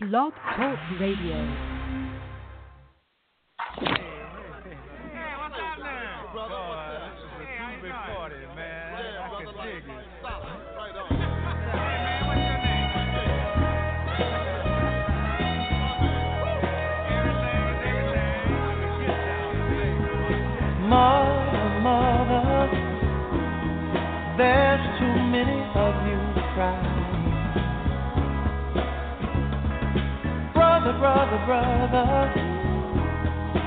Blog Talk Radio. Brother, brother,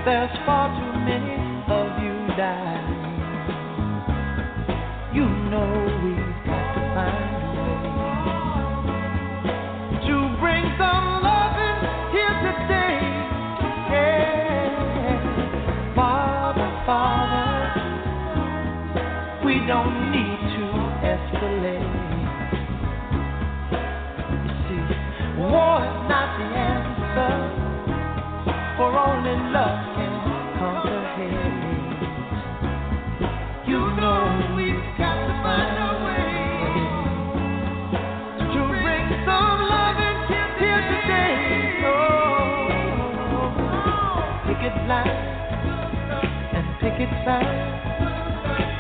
there's far too many of you dying. You know only love can. You know we've got to find a way to bring some here today. Oh, picket line and picket sign.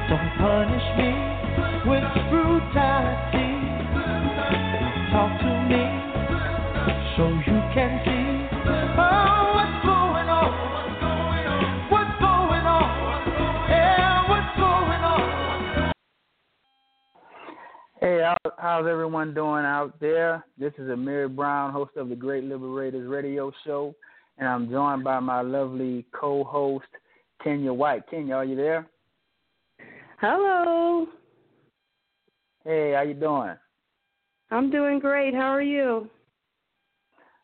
Don't punish me with brutality. Hey, how, how's everyone doing out there? This is Amiri Browner, host of the Great Liberators Radio Show, and I'm joined by my lovely co-host Kenyah White. Kenyah, are you there? Hello. Hey, how you doing? I'm doing great. How are you?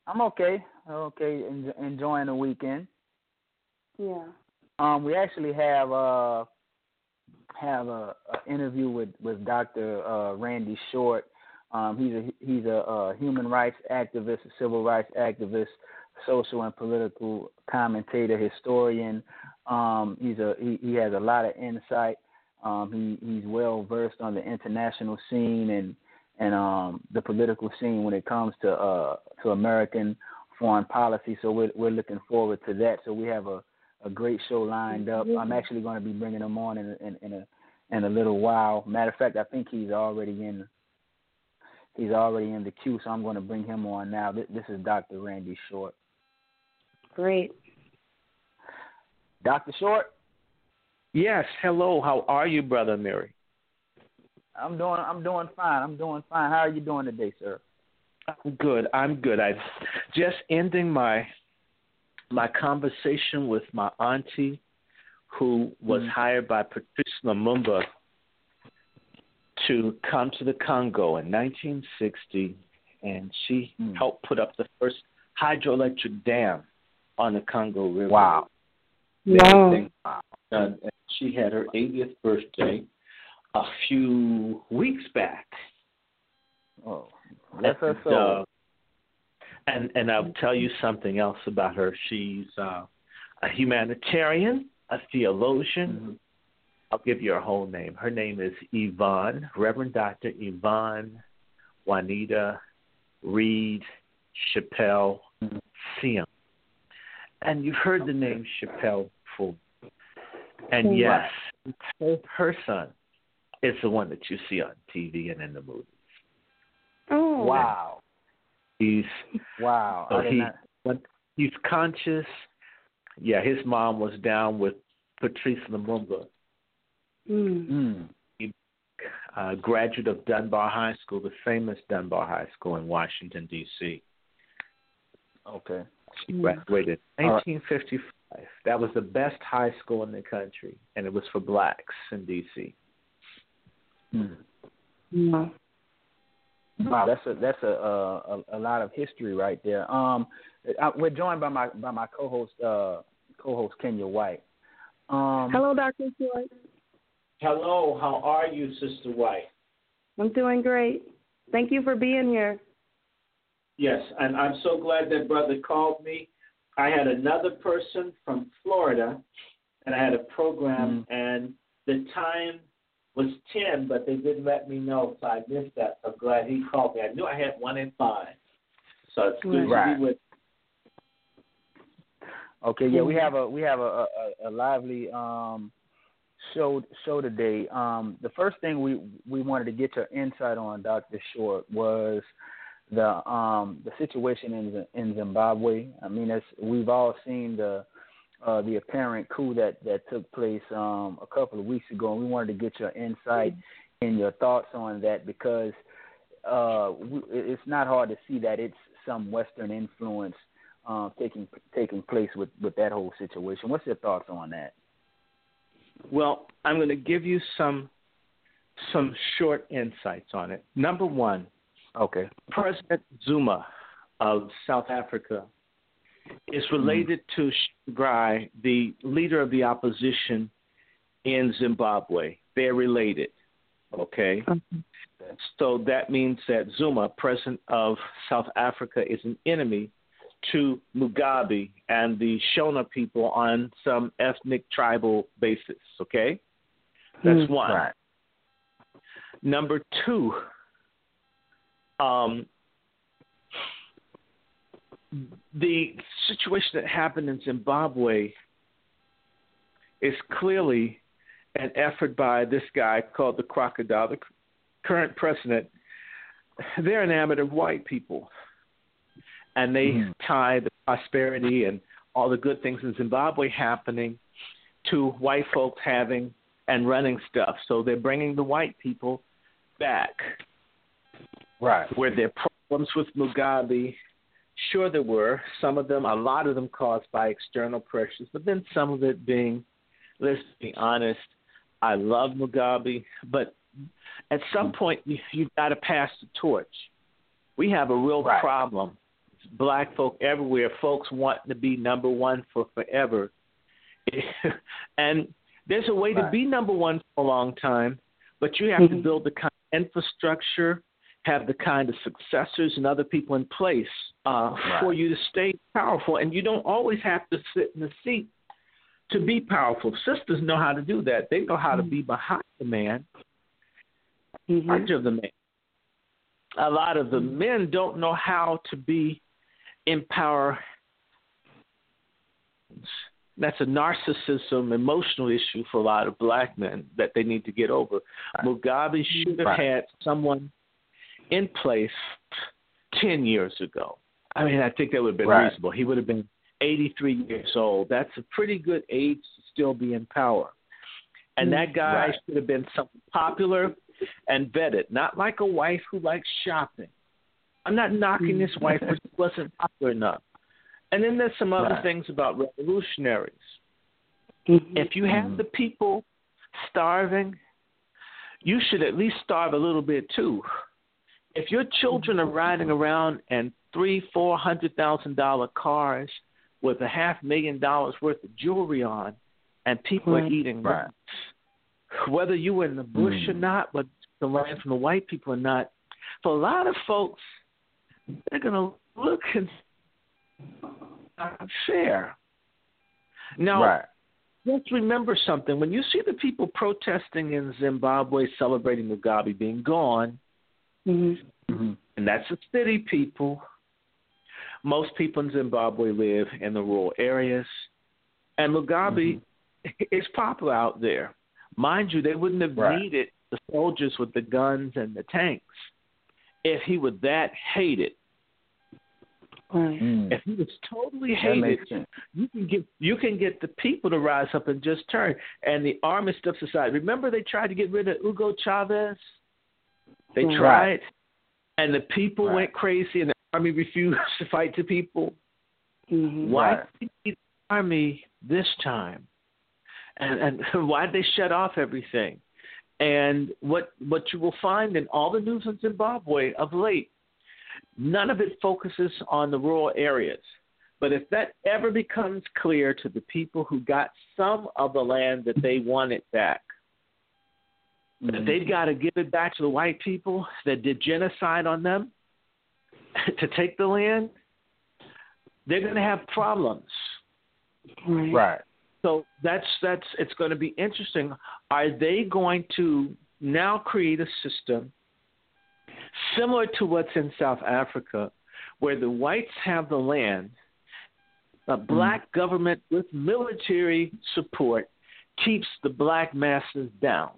I'm okay. Okay, en- enjoying the weekend. Yeah. Um, we actually have uh have a, a interview with with Dr. Uh, Randy Short. Um, he's a he's a, uh human rights activist, a civil rights activist, social and political commentator, historian. Um, he's a he, he has a lot of insight. Um, he he's well versed on the international scene and and um, the political scene when it comes to uh, to American foreign policy. So we're we're looking forward to that. So we have a a great show lined up. I'm actually going to be bringing him on in, in, in a in a little while. Matter of fact, I think he's already in he's already in the queue, so I'm going to bring him on now. This, this is Dr. Randy Short. Great. Dr. Short, Yes, hello. How are you, brother Amiri? I'm doing I'm doing fine. I'm doing fine. How are you doing today, sir? I'm good. I'm good. I'm just ending my my conversation with my auntie, who was Mhm. hired by Patrice Lumumba to come to the Congo in 1960, and she Mm. helped put up the first hydroelectric dam on the Congo River. Wow. Wow. Amazing. And and she had her 80th birthday a few weeks back. Oh, bless her soul. uh, and and I'll tell you something else about her. She's uh, a humanitarian, a theologian. Mhm. I'll give you her whole name. Her name is Yvonne, Reverend Dr. Yvonne Juanita Reed Chappelle Mhm. Seon. And you've heard the name Chappelle before. And yes, her, her son is the one that you see on TV and in the movies. Oh. Wow. He's Wow. So he, not... he's conscious. Yeah, his mom was down with Patrice Lumumba, Mm. mm. uh, graduate of Dunbar High School, the famous Dunbar High School in Washington D.C. Okay. She Mm. graduated in All right. 1955. That was the best high school in the country, and it was for blacks in D.C. Mm. Yeah. Wow, that's a that's a, a a lot of history right there. Um, I, we're joined by my by my co-host uh co-host Kenyah White. Um, Hello, Dr. Short. Hello, how are you, Sister White? I'm doing great. Thank you for being here. Yes, and I'm so glad that brother called me. I had another person from Florida, and I had a program, and the time was 10, but they didn't let me know, so I missed that. I'm glad he called me. I knew I had one in five. So it's good Right. to be with. Okay, yeah, we have a we have a a, a lively um show show today. Um, the first thing we we wanted to get your insight on, Doctor Short, was the um the situation in in Zimbabwe. I mean, it's, we've all seen the uh, the apparent coup that that took place um a couple of weeks ago, and we wanted to get your insight and your thoughts on that because uh we, it's not hard to see that it's some Western influence uh, taking taking place with with that whole situation. What's your thoughts on that? Well, I'm going to give you some some short insights on it. Number one, Okay. President Zuma of South Africa is related to Tsvangirai, the leader of the opposition in Zimbabwe. They're related. Okay. So that means that Zuma, president of South Africa, is an enemy to Mugabe and the Shona people on some ethnic tribal basis. Okay. That's one. Right. Number two, um, the situation that happened in Zimbabwe is clearly an effort by this guy called the Crocodile, the current president. They're enamored of white people, and they Mhm. tie the prosperity and all the good things in Zimbabwe happening to white folks having and running stuff. So they're bringing the white people back Right. Where their problems with Mugabe? Sure, there were. Some of them, a lot of them caused by external pressures, but then some of it being, let's be honest, I love Mugabe, but at some point you, you've got to pass the torch. We have a real Right. problem. Black folk everywhere, folks want to be number one for forever. and there's a way to be number one for a long time, but you have to Mhm. build the kind of infrastructure have the kind of successors and other people in place uh, Right. for you to stay powerful. And you don't always have to sit in the seat to be powerful. Sisters know how to do that. They know how to be behind the man, Mhm. much of the man. A lot of the men don't know how to be in power. That's a narcissism, emotional issue for a lot of black men that they need to get over. Mugabe should have Right. had someone in place 10 years ago. I mean, I think that would have been Right. reasonable. He would have been 83 years old. That's a pretty good age to still be in power. And that guy Right. should have been someone popular and vetted, not like a wife who likes shopping. I'm not knocking this wife, but she wasn't popular enough. And then there's some other Right. things about revolutionaries. Mhm. If you have the people starving, you should at least starve a little bit too. If your children are riding around in three, four hundred thousand dollar cars with a half million dollars worth of jewelry on, and people are eating Right. nuts, whether you were in the bush or Mm. not, whether the learn from the white people or not, for a lot of folks, they're gonna look and not fair. Now, right. Let's remember something. When you see the people protesting in Zimbabwe celebrating Mugabe being gone, Mhm. Hmm and that's the city people, most people in Zimbabwe live in the rural areas, and Mugabe is popular out there. Mind you, they wouldn't have Right. needed the soldiers with the guns and the tanks if he was that hated. Right. Mm. If he was totally hated, you can get you can get the people to rise up and just turn, and the army steps aside. Remember, they tried to get rid of Hugo Chavez. They Right. tried, and the people Right. went crazy, and the army refused to fight the people. Mhm. Why Right. did the army this time? And and why did they shut off everything? And what what you will find in all the news in Zimbabwe of late, none of it focuses on the rural areas. But if that ever becomes clear to the people who got some of the land that they wanted back, that Mhm. they've got to give it back to the white people that did genocide on them to take the land, they're going to have problems. Right. Right. So that's that's it's going to be interesting. Are they going to now create a system similar to what's in South Africa, where the whites have the land, a black government with military support keeps the black masses down.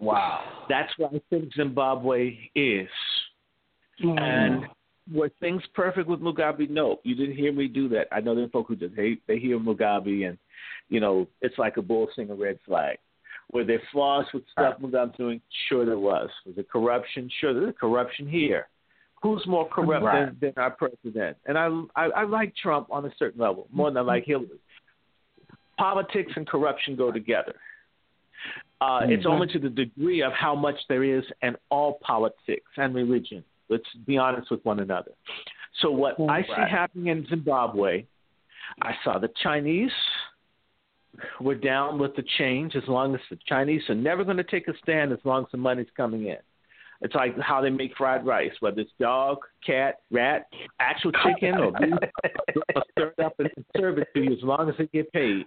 Wow. That's what I think Zimbabwe is. Mm-hmm. And were things perfect with Mugabe? No, you didn't hear me do that. I know there are folk who just hate they hear Mugabe and you know it's like a bull sing a red flag. Were there flaws with stuff Mugabe's doing? Sure, there was. Was there corruption? Sure, there's corruption here. Who's more corrupt Right. than, than our president? And I, I I like Trump on a certain level more than I like Hillary. Politics and corruption go together. Uh, It's only to the degree of how much there is in all politics and religion. Let's be honest with one another. So, what I see happening in Zimbabwe, I saw the Chinese were down with the change as long as the Chinese are never going to take a stand as long as the money's coming in. It's like how they make fried rice, whether it's dog, cat, rat, actual chicken, or beef, stir it up and serve it to you as long as they get paid.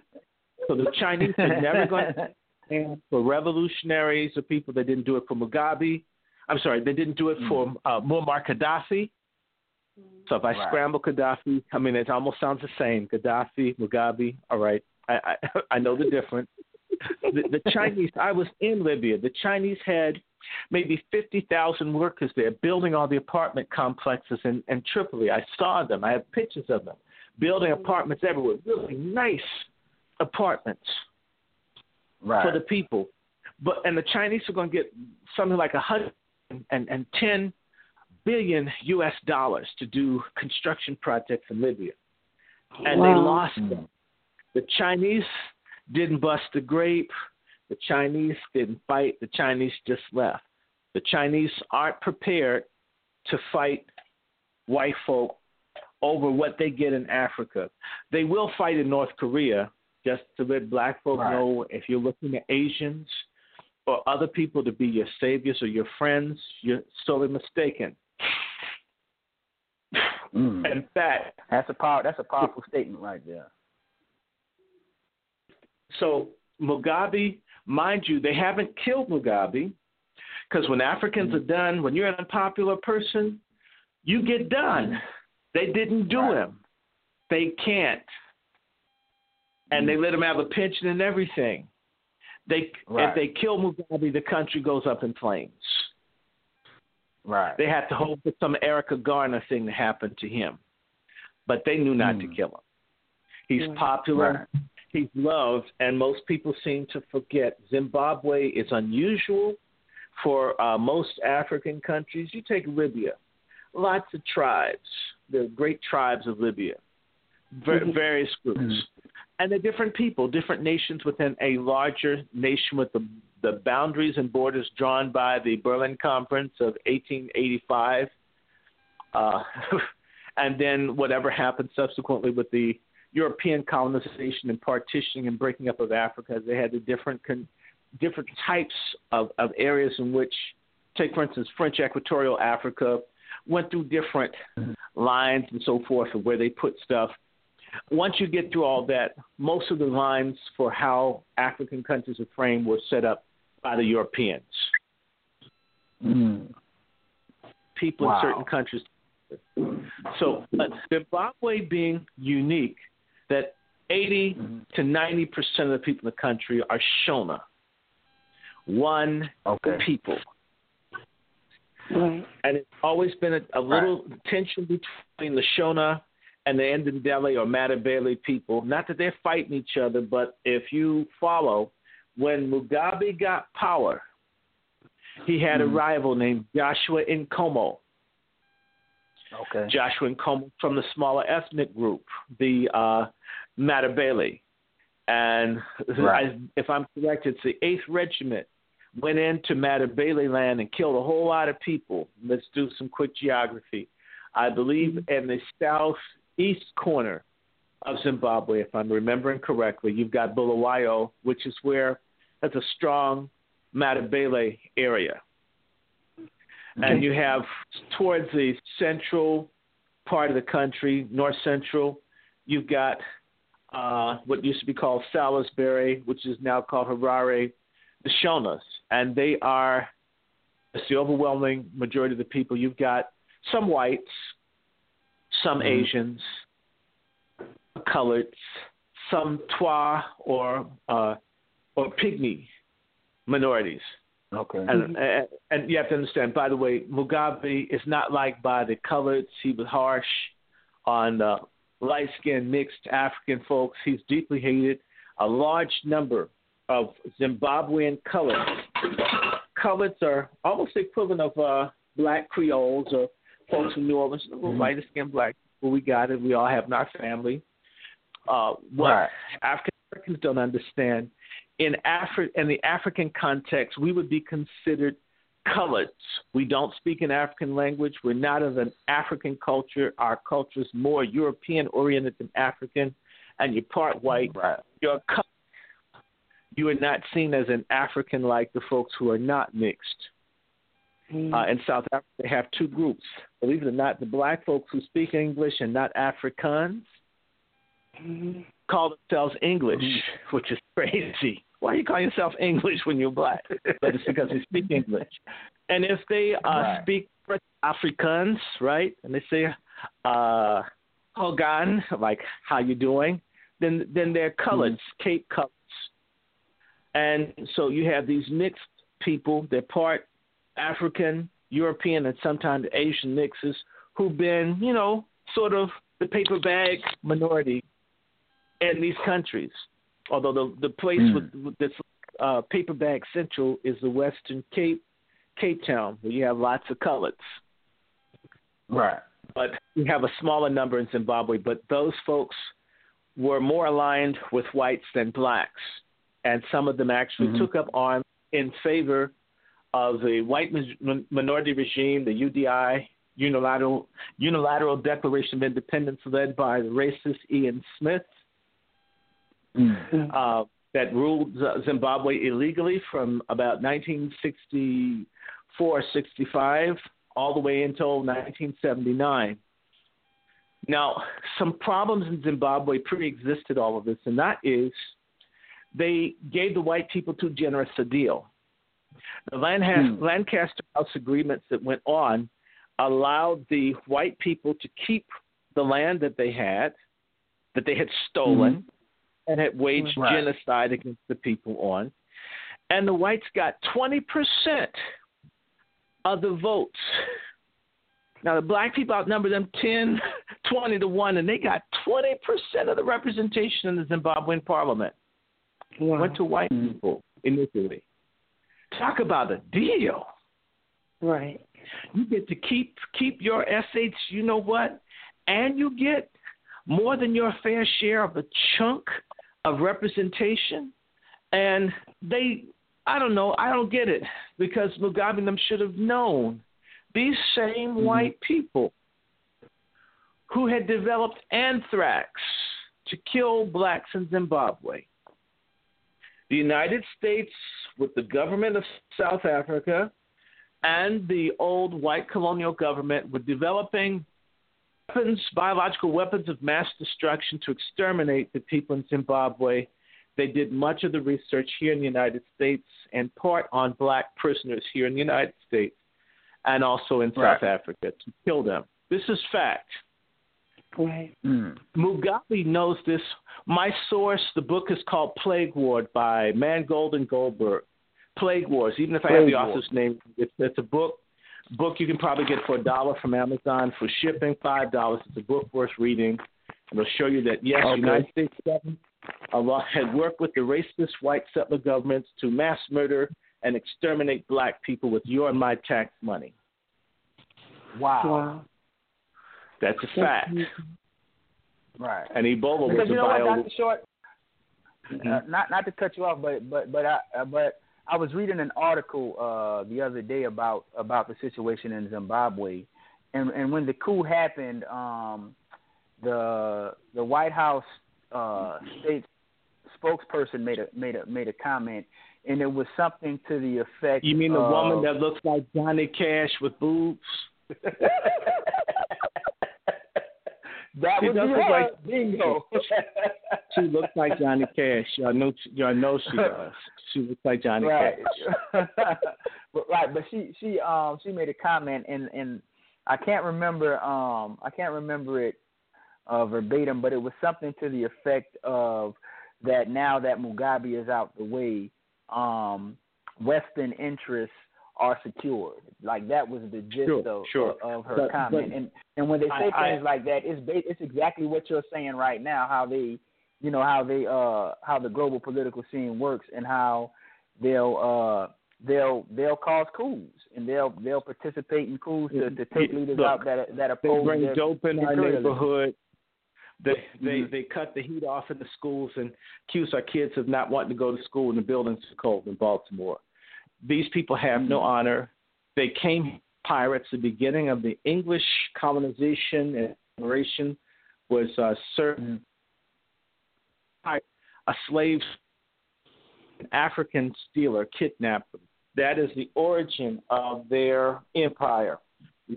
So the Chinese are never going to stand for revolutionaries or people that didn't do it for Mugabe. I'm sorry, they didn't do it for uh, Muammar Gaddafi. So if I Right. scramble Gaddafi, I mean it almost sounds the same. Gaddafi, Mugabe. All right, I I, I know the difference. the, the Chinese. I was in Libya. The Chinese had maybe fifty thousand workers there, building all the apartment complexes in, in Tripoli. I saw them. I have pictures of them building apartments everywhere. Really nice apartments right. for the people. But and the Chinese are going to get something like a hundred and and ten billion U.S. dollars to do construction projects in Libya, and they lost hmm. them. The Chinese didn't bust a grape. The Chinese didn't fight. The Chinese just left. The Chinese aren't prepared to fight white folk over what they get in Africa. They will fight in North Korea, just to let black folk Right. know if you're looking at Asians or other people to be your saviors or your friends, you're sorely mistaken. Mm. In fact, That's a power. That's a powerful statement right there. So Mugabe, mind you, they haven't killed Mugabe because when Africans are done, when you're an unpopular person, you get done. They didn't do Right. him. They can't. And they let him have a pension and everything. They Right. if they kill Mugabe, the country goes up in flames. Right. They had to hope for some Erica Garner thing to happen to him. But they knew not to Mm. kill him. He's Right. popular, he's loved, and most people seem to forget Zimbabwe is unusual for uh, most African countries. You take Libya, lots of tribes, the great tribes of Libya, ver- Mhm. various groups. Mhm. And they're different people, different nations within a larger nation with the, the boundaries and borders drawn by the Berlin Conference of 1885. Uh, and then whatever happened subsequently with the European colonization and partitioning and breaking up of Africa, they had the different con- different types of, of areas in which, take for instance, French Equatorial Africa went through different lines and so forth of where they put stuff. Once you get through all that, most of the lines for how African countries are framed were set up by the Europeans. Mm. People Wow. in certain countries. So but Zimbabwe being unique, that 80 Mhm. to 90 percent of the people in the country are Shona, one Okay. people. Right. and it's always been a, a little tension between the Shona and the Ndebele or Matabele people. Not that they're fighting each other, but if you follow, when Mugabe got power, he had a Mhm. rival named Joshua Nkomo. Okay. Joshua Nkomo from the smaller ethnic group, the uh, Matabele. And Right. I, if I'm correct, it's the 8th Regiment went into Matabele land and killed a whole lot of people. Let's do some quick geography. I believe in the southeast corner of Zimbabwe, if I'm remembering correctly, you've got Bulawayo, which is where that's a strong Matabele area. And you have towards the central part of the country, north central, you've got uh, what used to be called Salisbury, which is now called Harare, the Shonas. And they are, it's the overwhelming majority of the people. You've got some whites, some Mm-hmm. Asians, coloreds, some Twa or uh, or pygmy minorities. Okay. And, and and you have to understand. By the way, Mugabe is not liked by the coloreds. He was harsh on uh, light-skinned, mixed African folks. He's deeply hated. A large number of Zimbabwean coloreds. Coloreds are almost the equivalent of uh, black Creoles or folks from New Orleans. We're Mhm. light-skinned black. Well, we got it. We all have in our family. Uh, what Right. African Americans don't understand in Afri- in the African context, we would be considered coloreds. We don't speak an African language. We're not of an African culture. Our culture is more European oriented than African, and you're part white. Right. You're colored. You are not seen as an African like the folks who are not mixed. Mm. Uh, in South Africa, they have two groups. Believe it or not, the black folks who speak English and not Afrikaans Mhm. call themselves English, Mm-hmm. which is crazy. Why you call yourself English when you're black? But it's because they speak English. And if they uh, Right. speak Afrikaans, right, and they say uh, "Hogan," like "How you doing?" then then they're colored, Mm-hmm. Cape coloreds. And so you have these mixed people. They're part African, European, and sometimes Asian mixes who've been, you know, sort of the paper bag minority in these countries. Although the the place Mm. with, with this uh, paper bag central is the Western Cape, Cape Town, where you have lots of coloreds. Right. But you have a smaller number in Zimbabwe. But those folks were more aligned with whites than blacks, and some of them actually Mhm. took up arms in favor of the white minority regime, the UDI, unilateral unilateral Declaration of Independence, led by the racist Ian Smith Mm. uh, that ruled Zimbabwe illegally from about 1964 65 all the way until 1979. Now, some problems in Zimbabwe pre existed all of this, and that is they gave the white people too generous a deal. The Lanha- Hmm. Lancaster House agreements that went on allowed the white people to keep the land that they had, that they had stolen, and had waged Right. genocide against the people on. And the whites got 20% of the votes. Now, the black people outnumbered them 10, 20 to 1, and they got 20% of the representation in the Zimbabwean parliament. Wow. Went to white Mm. people initially. Talk about a deal. Right. You get to keep keep your SH, you know what? And you get more than your fair share of a chunk of representation. And they I don't know, I don't get it. Because Mugabe and them should have known these same mm-hmm. white people who had developed anthrax to kill blacks in Zimbabwe. The United States, with the government of South Africa, and the old white colonial government were developing weapons, biological weapons of mass destruction to exterminate the people in Zimbabwe. They did much of the research here in the United States and part on black prisoners here in the United States and also in Right. South Africa to kill them. This is fact. Right. Mm. Mugabe knows this. My source, the book is called Plague Wars by Mangold and Goldberg. Plague Wars. Even if I have the Wars. author's name, it's, it's a book. Book you can probably get for a dollar from Amazon for shipping, five dollars. It's a book worth reading. It'll show you that yes, Okay. United States government Allah had worked with the racist white settler governments to mass murder and exterminate black people with your and my tax money. Wow. Wow. That's a fact. Right. And Ebola was Because a you know what. Dr. Short, uh, not not to cut you off, but but but I uh, but I was reading an article uh, the other day about about the situation in Zimbabwe, and and when the coup happened, um, the the White House uh, state spokesperson made a made a made a comment, and it was something to the effect. You mean the of, woman that looks like Johnny Cash with boobs? that She would be look her. like- bingo. She looks like Johnny Cash. I know. I know she does. She looks like Johnny right. Cash. but right, but she she um she made a comment and and I can't remember um I can't remember it uh, verbatim, but it was something to the effect of that now that Mugabe is out the way, um, Western interests are secured. Like that was the gist Sure, of, sure. of her But- comment. but and and when they say I- things like that, it's ba- it's exactly what you're saying right now. How they, you know, how they uh how the global political scene works and how they'll uh they'll they'll cause coups and they'll they'll participate in coups to, to take leaders look, out that that oppose. They bring their dope in our neighborhood. They they Mhm. they cut the heat off in the schools and accuse our kids of not wanting to go to school in the buildings are cold in Baltimore. These people have no Mhm. honor. They came pirates. The beginning of the English colonization and exploration was uh, certain a slave, an African stealer, kidnapped them. That is the origin of their empire.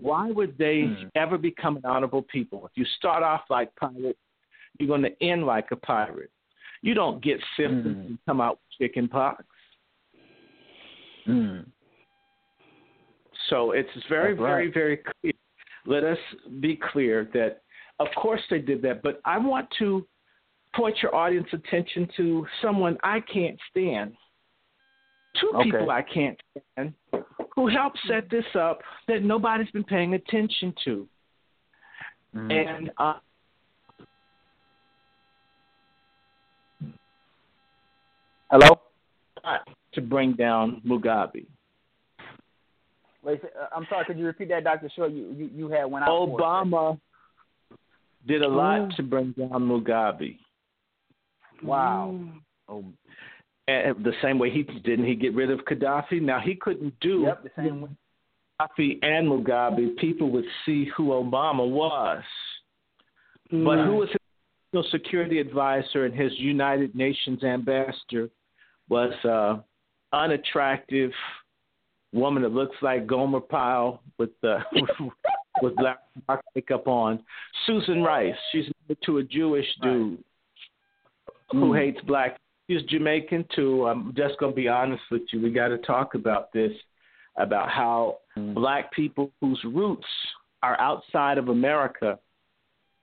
Why would they Mhm. ever become an honorable people? If you start off like pirates, you're going to end like a pirate. You don't get symptoms Mhm. and come out with chicken pox. Mm. So it's very, right. very, very clear. Let us be clear that, of course, they did that, but I want to point your audience attention to someone I can't stand. Two Okay. people I can't stand who helped set this up that nobody's been paying attention to. Mm. And uh, Hello. To bring down Mugabe. Wait, uh, I'm sorry. Could you repeat that, Doctor Short? You you, you had one out. Obama did a lot Oh. to bring down Mugabe. Wow. Oh, And the same way he didn't he get rid of Gaddafi. Now he couldn't do yep. The same way. Gaddafi and Mugabe. People would see who Obama was, but who was his national security advisor and his United Nations ambassador was uh, unattractive woman that looks like Gomer Pyle with uh, with black makeup on. Susan Rice. She's married to a Jewish dude who Mm. hates black. He's Jamaican too. I'm just gonna be honest with you. We got to talk about this, about how Mm. black people whose roots are outside of America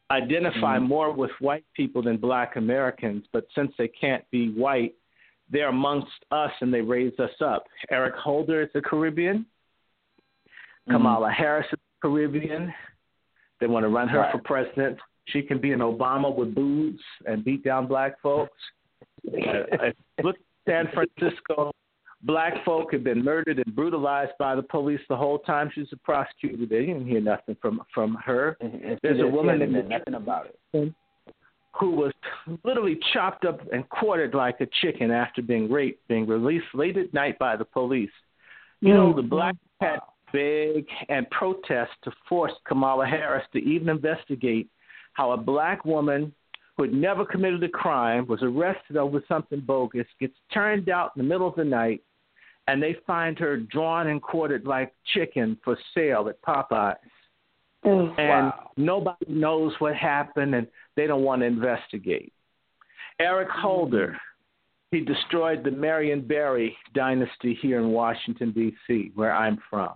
identify Mhm. more with white people than black Americans. But since they can't be white, they're amongst us and they raise us up. Eric Holder is a Caribbean. Mhm. Kamala Harris is a Caribbean. They want to run her Right. for president. She can be an Obama with boots and beat down black folks. Uh, look at San Francisco. Black folk have been murdered and brutalized by the police the whole time she's a prosecutor. They didn't hear nothing from from her. And- and There's a woman in nothing about it. Who was literally chopped up and quartered like a chicken after being raped, being released late at night by the police. You know, mm. the black had beg and protest to force Kamala Harris to even investigate how a black woman who had never committed a crime was arrested over something bogus, gets turned out in the middle of the night, and they find her drawn and quartered like chicken for sale at Popeyes and Wow. nobody knows what happened and they don't want to investigate. Eric Holder, he destroyed the Marion Barry dynasty here in Washington D.C., where I'm from.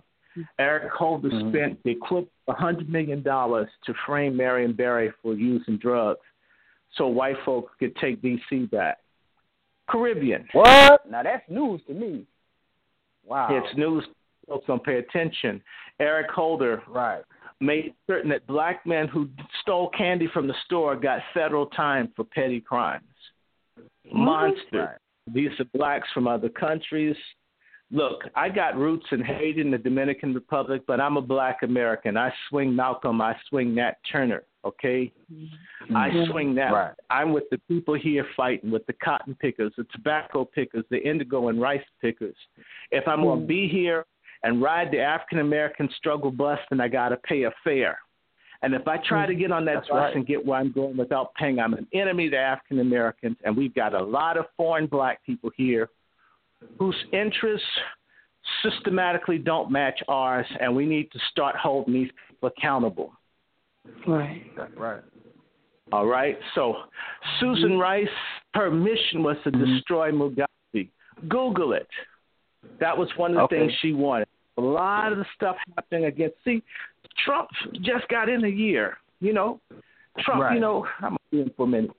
Eric Holder Mhm. spent the equivalent of $100 million to frame Marion Barry for using drugs so white folks could take D.C. back. Caribbean. What? Now that's news to me. Wow. It's news. Folks don't pay attention. Eric Holder right. Made certain that black men who stole candy from the store got federal time for petty crimes. Monsters. Right. These are blacks from other countries. Look, I got roots in Haiti and the Dominican Republic, but I'm a black American. I swing Malcolm, I swing Nat Turner, okay? I Mhm. swing that. Right. I'm with the people here fighting, with the cotton pickers, the tobacco pickers, the indigo and rice pickers. If I'm going to be here and ride the African American struggle bus, then I got to pay a fare. And if I try to get on that That's bus right. and get where I'm going without paying, I'm an enemy to African Americans. And we've got a lot of foreign black people here whose interests systematically don't match ours, and we need to start holding these people accountable. Right. Right. All right. So Susan Rice, her mission was to Mhm. destroy Mugabe. Google it. That was one of the Okay. things she wanted. A lot of the stuff happening against. See, Trump just got in a year. You know, Trump. Right. You know, I'm in for a minute.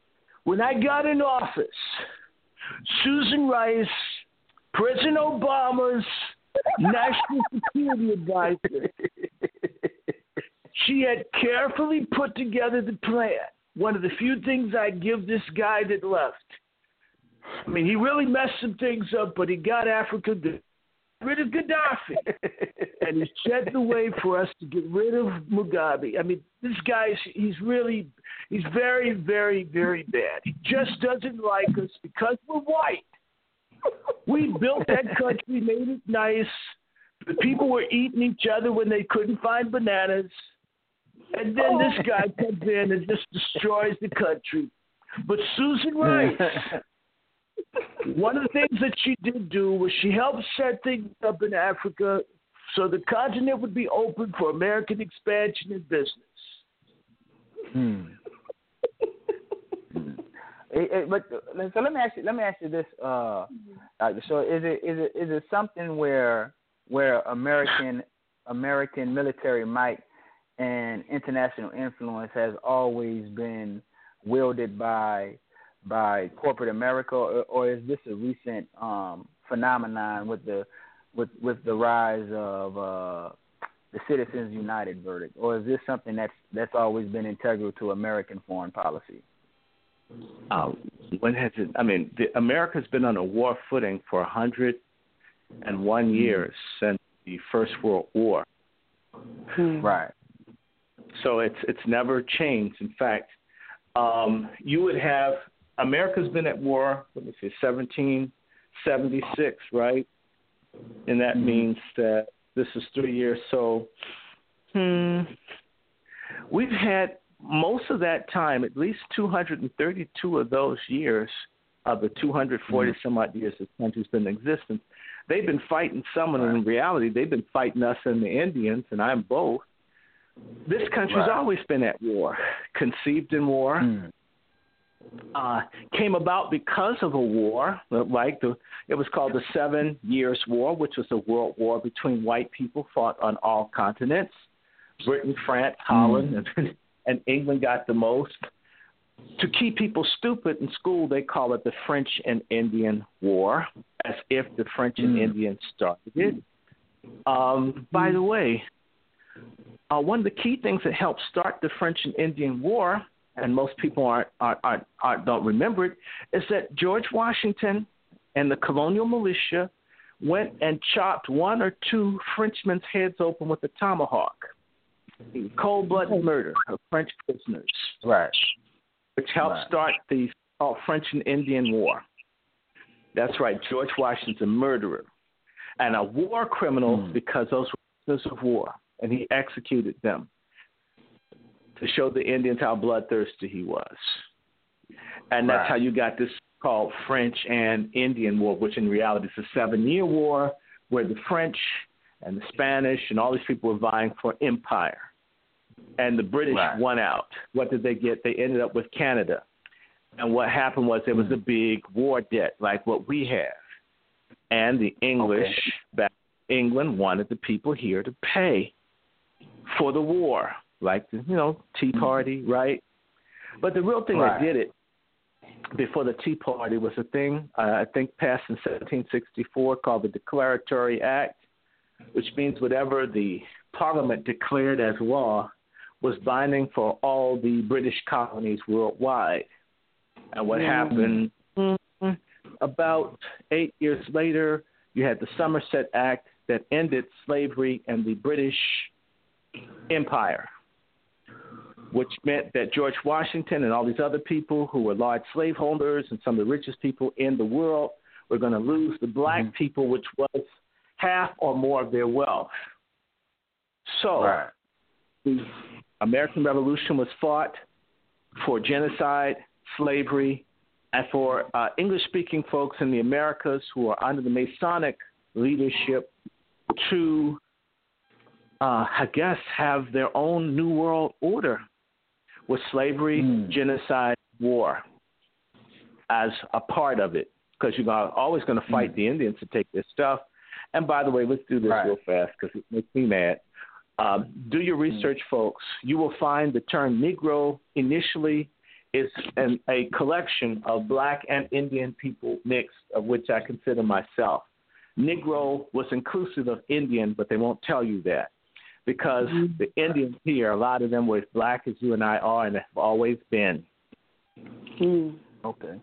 When I got in office, Susan Rice, President Obama's national security advisor, she had carefully put together the plan. One of the few things I give this guy that left. I mean, he really messed some things up, but he got Africa to rid of Gaddafi, and he set the way for us to get rid of Mugabe. I mean, this guy is—he's really—he's very, very, very bad. He just doesn't like us because we're white. We built that country, made it nice. The people were eating each other when they couldn't find bananas. And then this oh. guy comes in and just destroys the country. But Susan Rice, one of the things that she did do was she helped set things up in Africa so the continent would be open for American expansion and business. Hmm. It, it, but so let me ask you. Let me ask you this. Uh, Doctor. So is it is it is it something where where American American military might and international influence has always been wielded by by corporate America, or, or is this a recent um, phenomenon with the with with the rise of uh, the Citizens United verdict, or is this something that's that's always been integral to American foreign policy? Uh, when has it? I mean, the, America's been on a war footing for a hundred and one years since the First World War. Right. So it's it's never changed. In fact, um, you would have America's been at war. Let me see, 1776, right? And that means that this is three years. So, hmm, we've had most of that time, at least 232 of those years, of the 240 some odd years this country's been in existence, they've been fighting someone. And in reality, they've been fighting us and the Indians, and I'm both. This country's Right. always been at war, conceived in war, Mm. Uh, came about because of a war, like the it was called the Seven Years' War, which was a world war between white people fought on all continents. Britain, France, Holland, and, and England got the most. To keep people stupid in school, they call it the French and Indian War, as if the French and Mm. Indians started it. Um, by the way, uh, one of the key things that helped start the French and Indian War, and most people aren't, aren't, aren't, aren't don't remember it, is that George Washington and the colonial militia went and chopped one or two Frenchmen's heads open with a tomahawk. Cold-blooded murder of French prisoners, Right. which helped Right. start the uh, French and Indian War. That's right. George Washington's a murderer and a war criminal Hmm. because those were prisoners of war, and he executed them to show the Indians how bloodthirsty he was. And that's Right. how you got this called French and Indian War, which in reality is a seven year war where the French and the Spanish and all these people were vying for empire. And the British Right. won out. What did they get? They ended up with Canada. And what happened was there was a big war debt like what we have. And the English back England wanted the people here to pay for the war, like the you know Tea Party, right? But the real thing Right. that did it before the Tea Party was a thing uh, I think passed in 1764 called the Declaratory Act, which means whatever the Parliament declared as law was binding for all the British colonies worldwide. And what happened mm, about eight years later, you had the Somerset Act that ended slavery and the British Empire, which meant that George Washington and all these other people who were large slaveholders and some of the richest people in the world were going to lose the black people, which was half or more of their wealth. So Right. the American Revolution was fought for genocide, slavery, and for uh, English speaking folks in the Americas who are under the Masonic leadership to, uh, I guess, have their own New World Order with slavery, Mm. genocide, war as a part of it. Because you're always going to fight the Indians to take their stuff. And by the way, let's do this Right. real fast because it makes me mad Um, do your research, folks. You will find the term Negro initially is an, a collection of black and Indian people mixed, of which I consider myself. Negro was inclusive of Indian, but they won't tell you that because mm-hmm. the Indians here, a lot of them were as black as you and I are and have always been. Mm. Okay.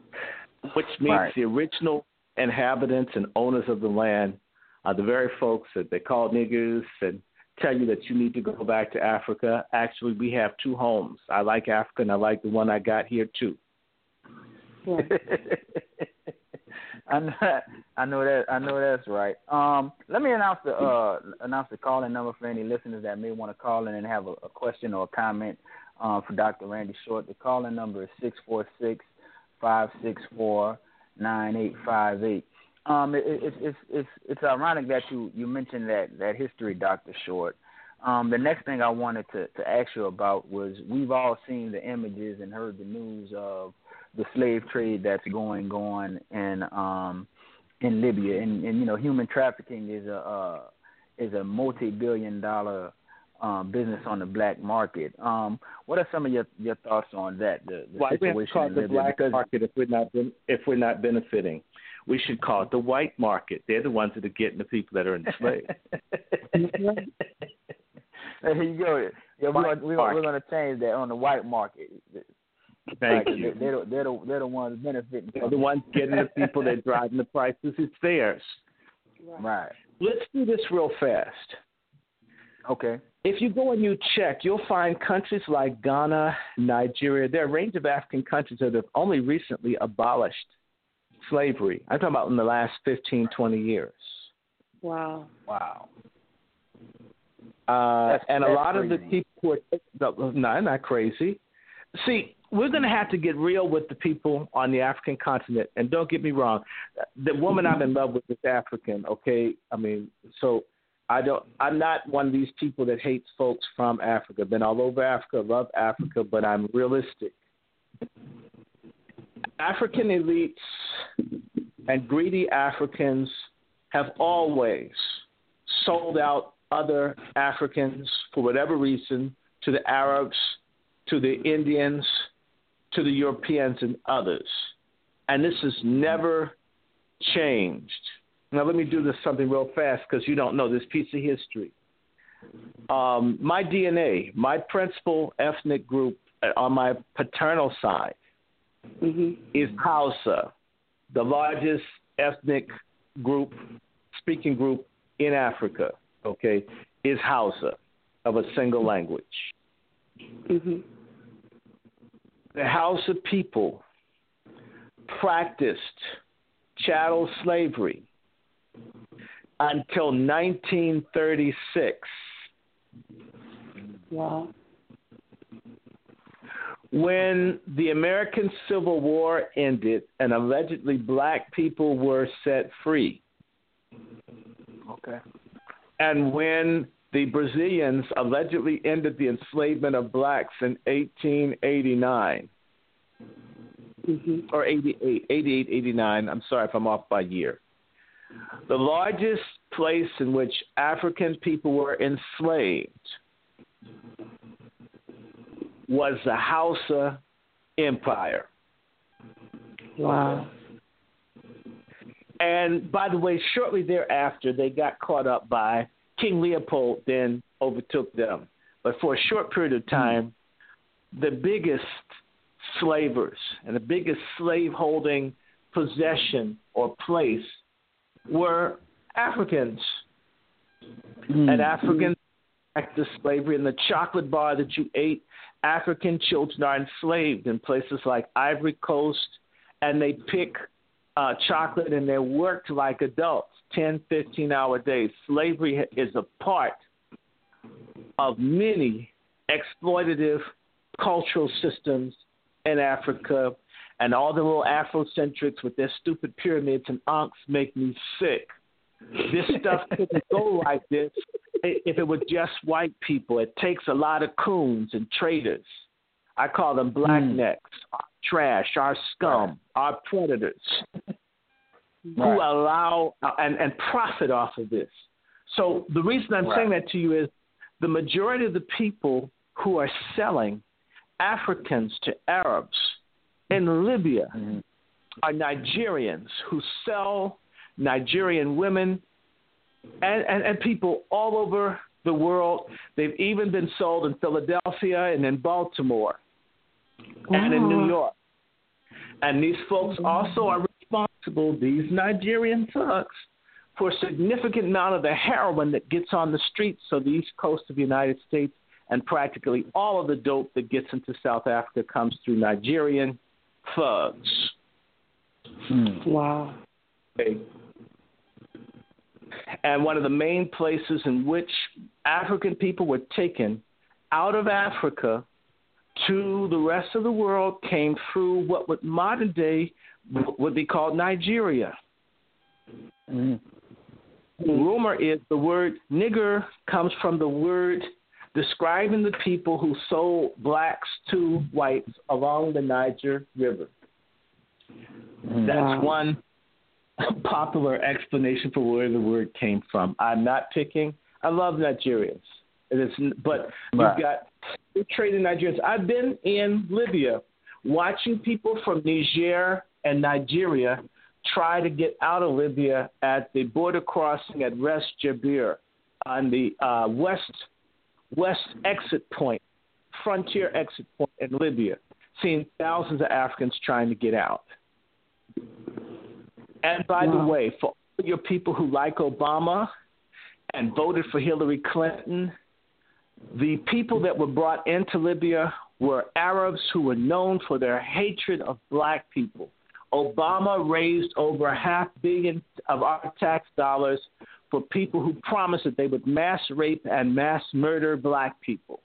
Which means right. the original inhabitants and owners of the land are the very folks that they call niggers and tell you that you need to go back to Africa. Actually, we have two homes. I like Africa, and I like the one I got here too. Yeah. I know, I know that I know that's right. Um, let me announce the uh, announce the calling number for any listeners that may want to call in and have a, a question or a comment um, for Dr. Randy Short. The calling number is six four six five six four nine eight five eight. Um, it, it, it's it's it's ironic that you you mentioned that that history, Doctor Short. Um, the next thing I wanted to to ask you about was we've all seen the images and heard the news of the slave trade that's going on in um in Libya, and and you know human trafficking is a uh, is a multi billion dollar um, business on the black market. Um, what are some of your, your thoughts on that? The, the Why situation we have to call in the Libya? black because, market if we're not if we're not benefiting? We should call it the white market. They're the ones that are getting the people that are enslaved. there you go. Yeah, we're we're, we're gonna change that on the white market. Thank like, you. They're, they're, the, they're the ones benefiting. They're the ones getting the people that driving the prices. It's theirs. Right. Let's do this real fast. Okay. If you go and you check, you'll find countries like Ghana, Nigeria. There are a range of African countries that have only recently abolished slavery. I'm talking about in the last 15, 20 years. Wow. Wow. Uh, and a that's lot of the people who are no, not crazy. See, we're going to have to get real with the people on the African continent. And don't get me wrong, the woman I'm in love with is African. Okay, I mean, so I don't. I'm not one of these people that hates folks from Africa. Been all over Africa, love Africa, but I'm realistic. African elites and greedy Africans have always sold out other Africans for whatever reason to the Arabs, to the Indians, to the Europeans, and others. And this has never changed. Now, let me do this something real fast because you don't know this piece of history. Um, my DNA, my principal ethnic group uh, on my paternal side hmm is Hausa, the largest ethnic group, speaking group in Africa, okay, is Hausa of a single language. hmm The Hausa people practiced chattel slavery until 1936. Wow. When the American Civil War ended and allegedly black people were set free, Okay. and when the Brazilians allegedly ended the enslavement of blacks in 1889 hmm or 88, 88, 89, I'm sorry if I'm off by year. The largest place in which African people were enslaved was the Hausa Empire. Wow. And by the way, shortly thereafter, they got caught up by King Leopold, then overtook them. But for a short period of hmm. time, the biggest slavers and the biggest slaveholding possession or place were Africans. Hmm. And Africans practiced slavery. And the chocolate bar that you ate, African children are enslaved in places like Ivory Coast, and they pick uh, chocolate and they worked like adults, 10, 15 hour days. Slavery is a part of many exploitative cultural systems in Africa. And all the little Afrocentrics with their stupid pyramids and ankhs make me sick. This stuff couldn't go like this if it were just white people. It takes a lot of coons and traitors. I call them blacknecks, our trash, our scum, our predators who allow uh, and, and profit off of this. So the reason I'm saying that to you is the majority of the people who are selling Africans to Arabs in Libya Mm-hmm. are Nigerians who sell Nigerian women and, and, and people all over the world. They've even been sold in Philadelphia and in Baltimore and in New York. And these folks also are responsible, these Nigerian thugs, for a significant amount of the heroin that gets on the streets of the east coast of the United States, and practically all of the dope that gets into South Africa comes through Nigerian thugs. Hmm. Wow. Okay. And one of the main places in which African people were taken out of Africa to the rest of the world came through what would modern day would be called Nigeria. Mm-hmm. Rumor is the word nigger comes from the word describing the people who sold blacks to whites along the Niger River. That's one popular explanation for where the word came from. I'm not picking. I love Nigerians. It is, but Right. you've got trading Nigerians. I've been in Libya watching people from Niger and Nigeria try to get out of Libya at the border crossing at Ras Ajdir on the uh, west west exit point, frontier exit point in Libya, seeing thousands of Africans trying to get out. And by the way, for all your people who like Obama and voted for Hillary Clinton, the people that were brought into Libya were Arabs who were known for their hatred of black people. Obama raised over a half billion of our tax dollars for people who promised that they would mass rape and mass murder black people.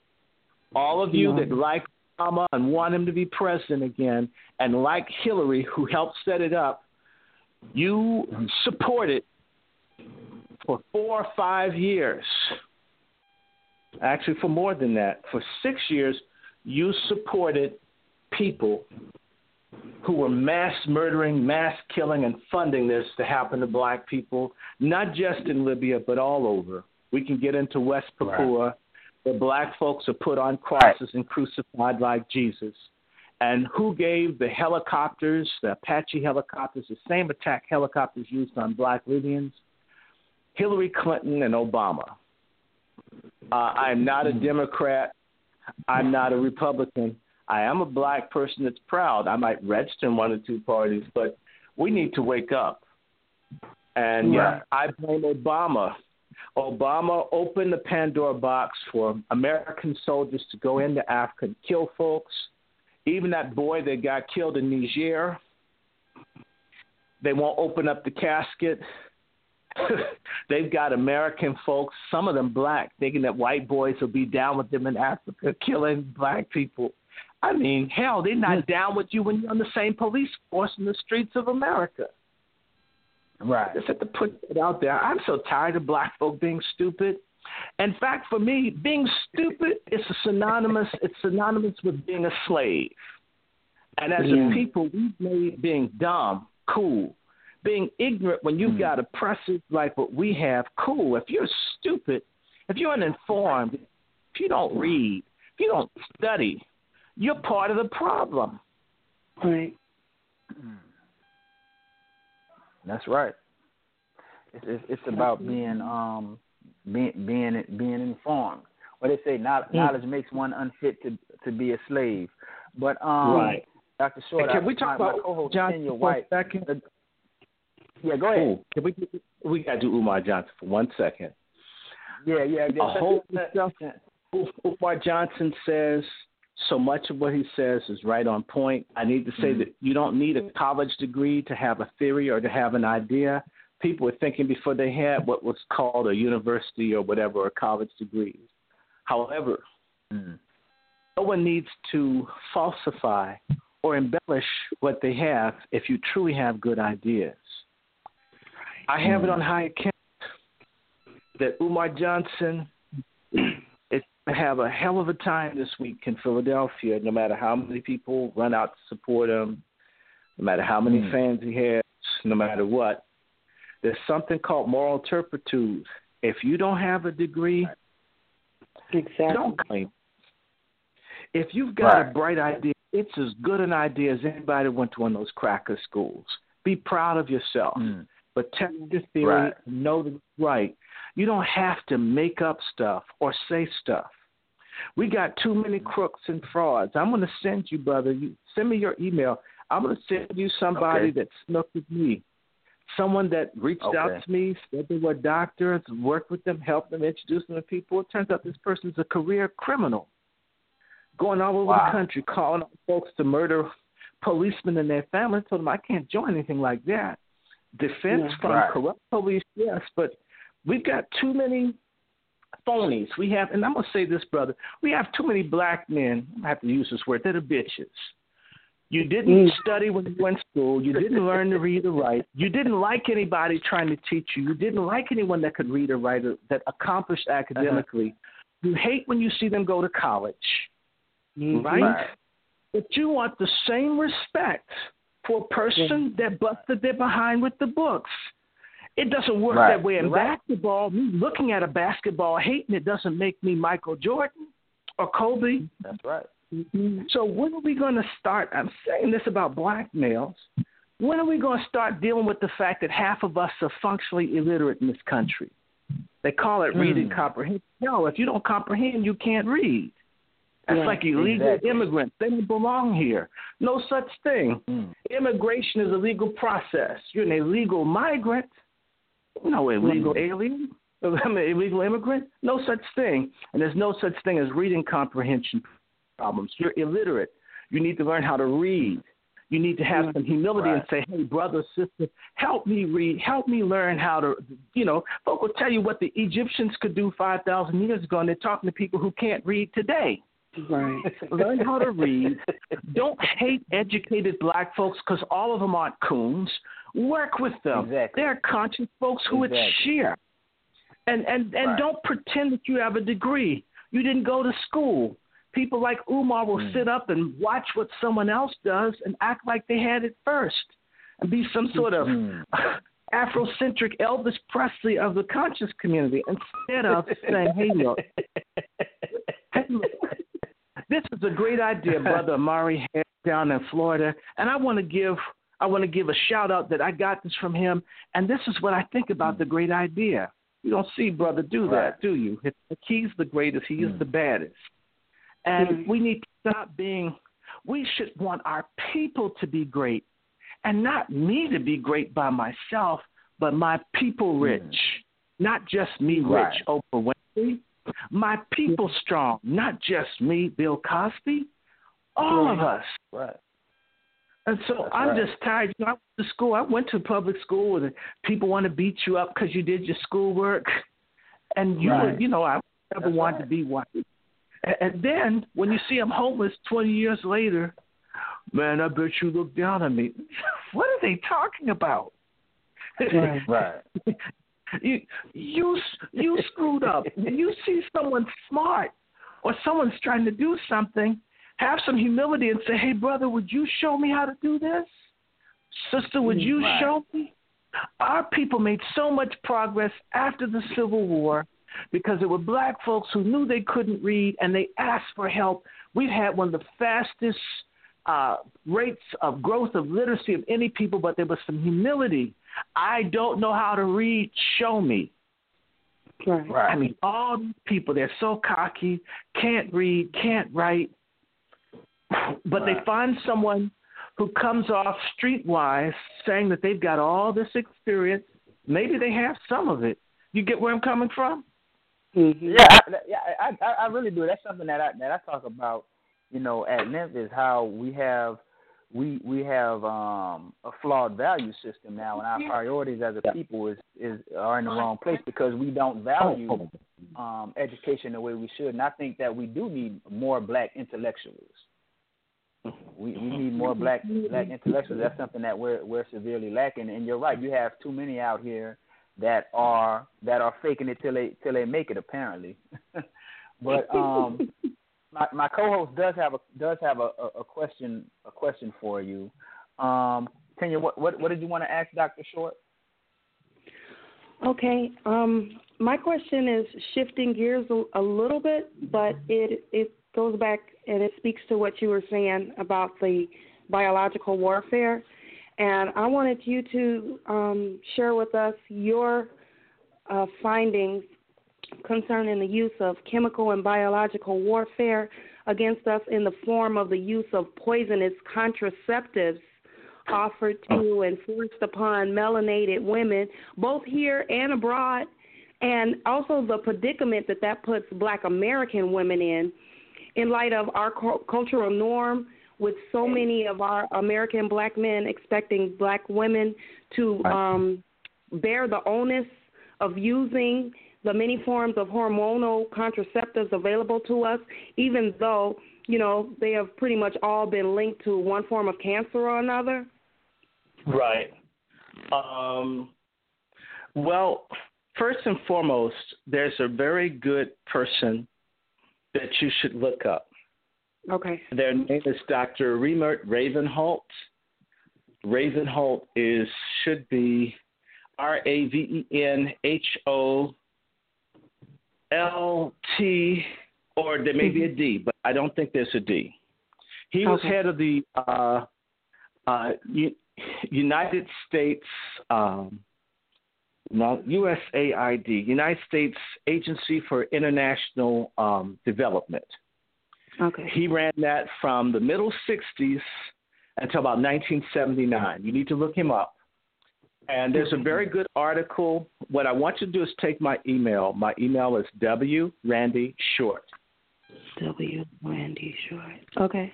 All of you that like Obama and want him to be president again, and like Hillary, who helped set it up, you supported for four or five years. Actually, for more than that, for six years, you supported people who were mass murdering, mass killing, and funding this to happen to black people, not just in Libya, but all over. We can get into West Papua, where black folks are put on crosses and crucified like Jesus. And who gave the helicopters, the Apache helicopters, the same attack helicopters used on black Libyans? Hillary Clinton and Obama. Uh, I'm not a Democrat. I'm not a Republican. I am a black person that's proud. I might register in one or two parties, but we need to wake up. And Right. I blame Obama. Obama opened the Pandora box for American soldiers to go into Africa and kill folks. Even that boy that got killed in Niger, they won't open up the casket. They've got American folks, some of them black, thinking that white boys will be down with them in Africa, killing black people. I mean, hell, they're not down with you when you're on the same police force in the streets of America. Right. Just have to put it out there. I'm so tired of black folk being stupid. In fact, for me, being stupid is a synonymous. It's synonymous with being a slave. And as Yeah. a people, we've made being dumb cool. Being ignorant when you've got oppressors like what we have, cool. If you're stupid, if you're uninformed, if you don't read, if you don't study, you're part of the problem. Right. That's right. It's it's, it's about being um being being being informed. What they say, knowledge, knowledge makes one unfit to to be a slave. But um, Right. Dr. Short, And can I- we talk my, my about co-host Johnson Kenyah White? second? Yeah, go ahead. Cool. Can we we got to do Umar Johnson for one second. Yeah, yeah. yeah. A whole stuff. Umar Johnson says so much of what he says is right on point. I need to say that you don't need a college degree to have a theory or to have an idea. People were thinking before they had what was called a university or whatever or college degrees. However, Mm. no one needs to falsify or embellish what they have if you truly have good ideas. I have it on high account that Umar Johnson is going to have a hell of a time this week in Philadelphia, no matter how many people run out to support him, no matter how many Mm. fans he has, no matter what. There's something called moral turpitude. If you don't have a degree, Exactly. Don't claim. If you've got Right. a bright idea, it's as good an idea as anybody that went to one of those cracker schools. Be proud of yourself. Mm. But test your theory, Right. know that it's right. You don't have to make up stuff or say stuff. We got too many mm-hmm. crooks and frauds. I'm going to send you, brother. You send me your email. I'm going to send you somebody Okay. that snooked with me, someone that reached out to me, said they were doctors, worked with them, helped them, introduced them to people. It turns out this person's a career criminal, going all over Wow. the country, calling on folks to murder policemen and their families. Told them I can't join anything like that. Defense Yeah. from Right. corrupt police, yes, but we've got too many phonies. We have, and I'm gonna say this, brother. We have too many black men. I have to use this word. That are bitches. You didn't Mm. study when you went to school. You didn't learn to read or write. You didn't like anybody trying to teach you. You didn't like anyone that could read or write or that accomplished academically. You hate when you see them go to college, Mhm. right? Right. But you want the same respect for a person that busted their behind with the books. It doesn't work Right. that way in right. basketball. Me looking at a basketball hating it doesn't make me Michael Jordan or Kobe. That's right. So when are we going to start? I'm saying this about black males. When are we going to start dealing with the fact that half of us are functionally illiterate in this country? They call it reading Mm. comprehension. No, if you don't comprehend, you can't read. That's Right. like illegal Exactly. immigrants. They don't belong here. No such thing. Mm. Immigration is a legal process. You're an illegal migrant. No illegal alien. I'm an illegal immigrant. No such thing. And there's no such thing as reading comprehension problems. You're illiterate. You need to learn how to read. You need to have some humility and say, hey, brother, sister, help me read. Help me learn how to, you know, folk will tell you what the Egyptians could do 5,000 years ago, and they're talking to people who can't read today. Right. Learn how to read. Don't hate educated black folks because all of them aren't coons. Work with them. Exactly. They're conscious folks who it's Exactly. sheer. And and and Right. don't pretend that you have a degree. You didn't go to school. People like Umar will Mm. sit up and watch what someone else does and act like they had it first, and be some sort of Mm. Afrocentric Elvis Presley of the conscious community instead of saying, "Hey, look, hey, look, this is a great idea, brother Amiri had down in Florida, and I want to give I want to give a shout out that I got this from him, and this is what I think about the great idea. You don't see brother do that, Right. do you? He's the greatest. He is Mm. the baddest, and Mm. we need to stop being. We should want our people to be great, and not me to be great by myself, but my people rich, not just me Right. rich, Oprah Winfrey. My people strong, not just me, Bill Cosby. All of us. Right. And so That's I'm right. just tired. You know, I went to school. I went to public school where the people want to beat you up because you did your schoolwork, and you, were, you know, I never That's wanted right. to be one. And, and then when you see I'm homeless 20 years later, man, I bet you look down on me. What are they talking about? Right. Right. You you you screwed up. you see someone smart or someone's trying to do something, have some humility and say, "Hey, brother, would you show me how to do this? Sister, would you Right. show me?" Our people made so much progress after the Civil War because there were black folks who knew they couldn't read and they asked for help. We've had one of the fastest uh, rates of growth of literacy of any people, but there was some humility. I don't know how to read. Show me. Right. Right. I mean, all these people, they're so cocky, can't read, can't write, but they find someone who comes off streetwise saying that they've got all this experience. Maybe they have some of it. You get where I'm coming from? Mm-hmm. Yeah, I, yeah, I, I, I really do. That's something that I that I talk about, you know, at Memphis. How we have we we have um a flawed value system now, and our priorities as a people is is are in the wrong place because we don't value um education the way we should. And I think that we do need more black intellectuals. We we need more black black intellectuals. That's something that we're we're severely lacking. And you're right. You have too many out here that are that are faking it till they till they make it apparently. but um my my co-host does have a does have a, a, a question a question for you. Um Tanya, what, what what did you want to ask Dr. Short? Okay. Um, my question is shifting gears a, a little bit, but it it goes back and it speaks to what you were saying about the biological warfare. And I wanted you to um, share with us your uh, findings concerning the use of chemical and biological warfare against us in the form of the use of poisonous contraceptives offered to and forced upon melanated women, both here and abroad, and also the predicament that that puts black American women in, in light of our cultural norm with so many of our American black men expecting black women to um, bear the onus of using the many forms of hormonal contraceptives available to us, even though, you know, they have pretty much all been linked to one form of cancer or another? Right. Um, well, first and foremost, there's a very good person that you should look up. Okay. Their name is Dr. Reimert Ravenholt. Ravenholt is should be R A V E N H O L T, or there may be a D, but I don't think there's a D. He was head of the uh, uh, United States, um, not USAID, United States Agency for International um, Development. Okay. He ran that from the middle 60s until about 1979. You need to look him up. And there's a very good article. What I want you to do is take my email. My email is W Randy Short. W Randy Short. Okay.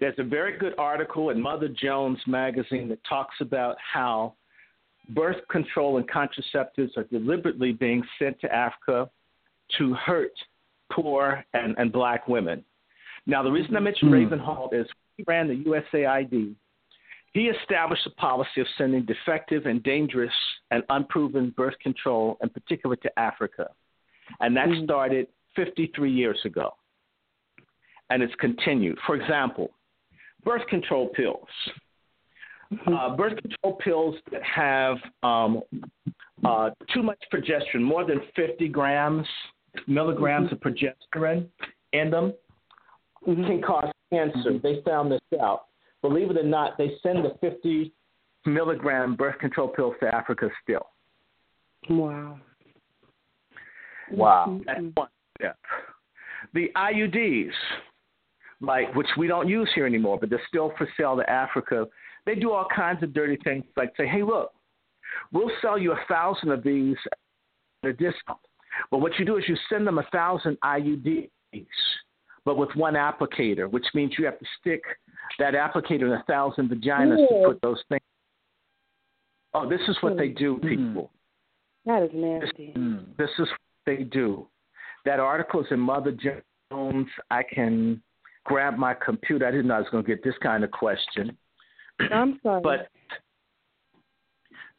There's a very good article in Mother Jones magazine that talks about how birth control and contraceptives are deliberately being sent to Africa to hurt poor and, and black women. Now, the reason I mentioned mm-hmm. Ravenholt is he ran the USAID he established a policy of sending defective and dangerous and unproven birth control, in particular to Africa. And that mm-hmm. started 53 years ago. And it's continued. For example, birth control pills. Mm-hmm. Uh, birth control pills that have um, uh, too much progesterone, more than 50 grams, milligrams mm-hmm. of progesterone in them, mm-hmm. can cause cancer. Mm-hmm. They found this out believe it or not, they send the 50 milligram birth control pills to Africa still. Wow. Wow. Mm-hmm. That's one step. The IUDs, like which we don't use here anymore, but they're still for sale to Africa. They do all kinds of dirty things, like say, "Hey, look, we'll sell you a thousand of these at a discount." But what you do is you send them a thousand IUDs, but with one applicator, which means you have to stick that applicator in a thousand vaginas Ooh. to put those things. Oh, this is what they do, mm-hmm. people. That is nasty. This, this is what they do. That article is in Mother Jones. I can grab my computer. I didn't know I was going to get this kind of question. I'm sorry. But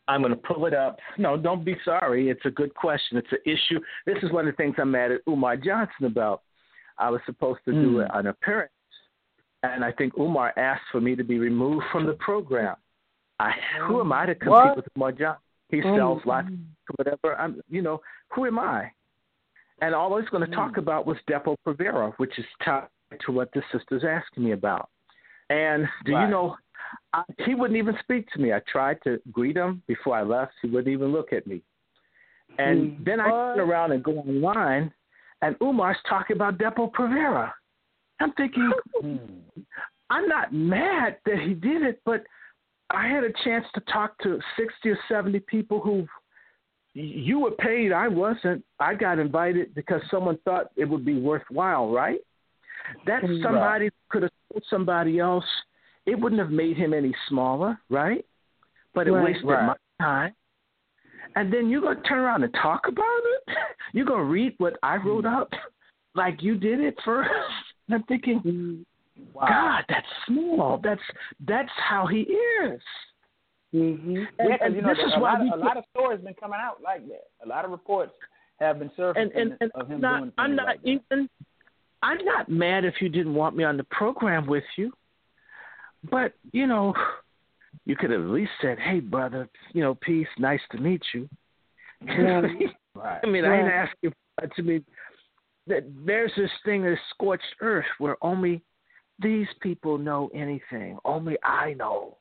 I'm going to pull it up. No, don't be sorry. It's a good question. It's an issue. This is one of the things I'm mad at Umar Johnson about. I was supposed to mm. do hmm. an appearance and I think Umar asked for me to be removed from the program. I, who am I to compete what? with Umar? He oh, sells lots, whatever. I'm, you know, who am I? And all I was going to talk mm. about was Depo Provera, which is tied to what the sister's asking me about. And do right. you know, I, he wouldn't even speak to me. I tried to greet him before I left. He wouldn't even look at me. And mm. then I turn around and go online, and Umar's talking about Depo Provera. I'm thinking, hmm. I'm not mad that he did it, but I had a chance to talk to 60 or 70 people who you were paid, I wasn't. I got invited because someone thought it would be worthwhile, right? That somebody could have told somebody else. It wouldn't have made him any smaller, right? But it right, wasted right. my time. And then you're gonna turn around and talk about it. You're gonna read what I wrote up, like you did it first. And I'm thinking, mm-hmm. wow. God, that's small. That's that's how he is. Mm-hmm. And, yeah, and you know, this is a, why lot, we, a lot of stories been coming out like that. A lot of reports have been surfacing and, and, and of him not, doing I'm not like even. I'm not mad if you didn't want me on the program with you, but you know, you could have at least said, "Hey, brother, you know, peace, nice to meet you." right. I mean, I ain't asking for to me that there's this thing as scorched earth where only these people know anything. Only I know.